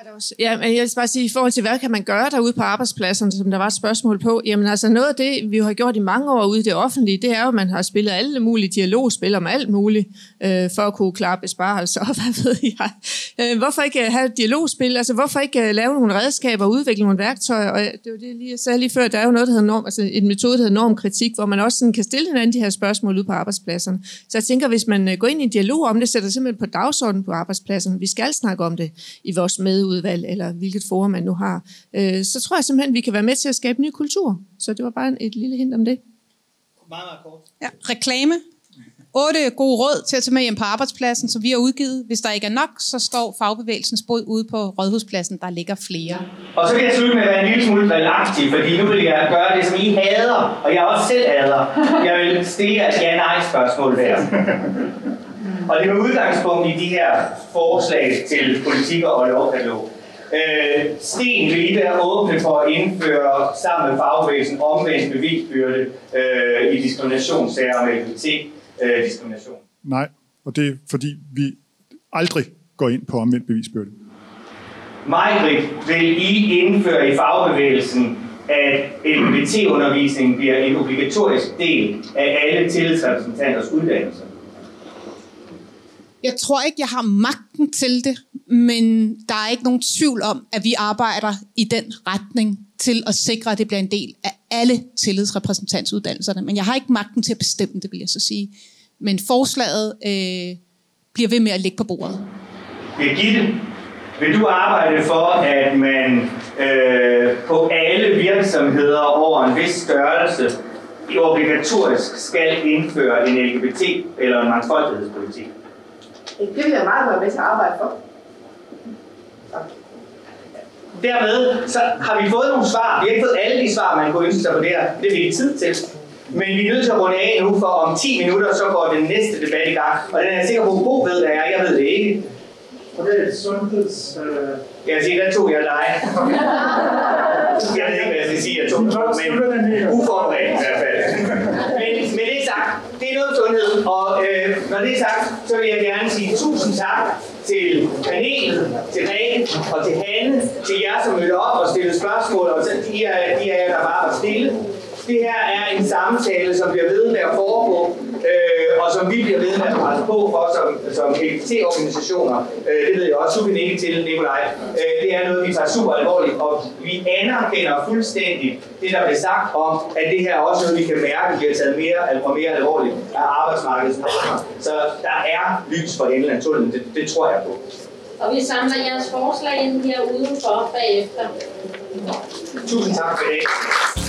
det også. Ja, men jeg vil bare sige, i forhold til, hvad kan man gøre derude på arbejdspladserne, som der var et spørgsmål på, jamen altså noget af det, vi har gjort i mange år ude i det offentlige, det er jo, at man har spillet alle mulige dialogspil om alt muligt, øh, for at kunne klare besparelser, og *laughs* hvad ved jeg. Øh, hvorfor ikke have et dialogspil? Altså hvorfor ikke uh, lave nogle redskaber og udvikle nogle værktøjer? Og det var det, lige, jeg sagde lige før, der er jo noget, der hedder norm, altså en metode, der hedder normkritik, hvor man også sådan kan stille hinanden de her spørgsmål ude på arbejdspladserne. Så jeg tænker, hvis man går ind i en dialog om det, sætter det simpelthen på dagsordenen på arbejdspladserne. Vi skal snakke om det i vores medudvalg, eller hvilket forum man nu har, øh, så tror jeg simpelthen, vi kan være med til at skabe ny kultur. Så det var bare et lille hint om det. Meget, meget kort. Ja, reklame. Otte gode råd til at tage med hjem på arbejdspladsen, som vi har udgivet. Hvis der ikke er nok, så står fagbevægelsens bod ude på Rådhuspladsen. Der ligger flere. Og så vil jeg slutte med at være en lille smule valgagtig, fordi nu vil jeg gøre det, som I hader, og jeg også selv hader. Jeg vil stille et ja-nej-spørgsmål der. og det er med udgangspunkt i de her forslag til politikker og lovkatalog. Øh, Sten vil I være åbne for at indføre sammen med fagbevægelsen omvendt bevisbyrde øh, i diskriminationssager med LGBT Øh, Nej, og det er fordi vi aldrig går ind på omvendt bevisbyrde. Majbrit, vil I indføre i fagbevægelsen, at LGBT-undervisning bliver en obligatorisk del af alle tillidsrepræsentanters uddannelse? Jeg tror ikke, jeg har magten til det, men der er ikke nogen tvivl om, at vi arbejder i den retning til at sikre, at det bliver en del af alle tillidsrepræsentantsuddannelserne. Men jeg har ikke magten til at bestemme det, vil jeg så sige. Men forslaget øh, bliver ved med at ligge på bordet. Birgitte, vil du arbejde for, at man øh, på alle virksomheder over en vis størrelse obligatorisk skal indføre en LGBT- eller en mangfoldighedspolitik? Det vil jeg meget være med til at arbejde for. Dermed så har vi fået nogle svar. Vi har ikke fået alle de svar, man kunne ønske sig på det her. Det er vi ikke tid til. Men vi er nødt til at runde af nu, for om 10 minutter, så går den næste debat i gang. Og den er jeg sikker på, at Bo ved, hvad er. Jeg ved det ikke. Og det er sundheds... Øh... Jeg vil sige, der tog jeg dig. *laughs* jeg ved ikke, hvad jeg skal sige, jeg tog men uforberedt i hvert fald. men med det sagt, er noget sundhed, og øh, når det er sagt, så vil jeg gerne sige tusind tak til panelet, til Rikke og til Hanne, til jer, som mødte op og stillede spørgsmål, og så de er, de er der bare var stille. Det her er en samtale, som bliver ved med at foregå, øh, og som vi bliver ved med at presse på for som, som LGBT-organisationer. Øh, det ved jeg også, du kan ikke til, Nikolaj. Øh, det er noget, vi tager super alvorligt, og vi anerkender fuldstændig det, der bliver sagt om, at det her er også noget, vi kan mærke, bliver taget mere og mere alvorligt af arbejdsmarkedets parter. Så der er lys for enden af tunnelen, det, det tror jeg på. Og vi samler jeres forslag ind her udenfor bagefter. Tusind tak for det.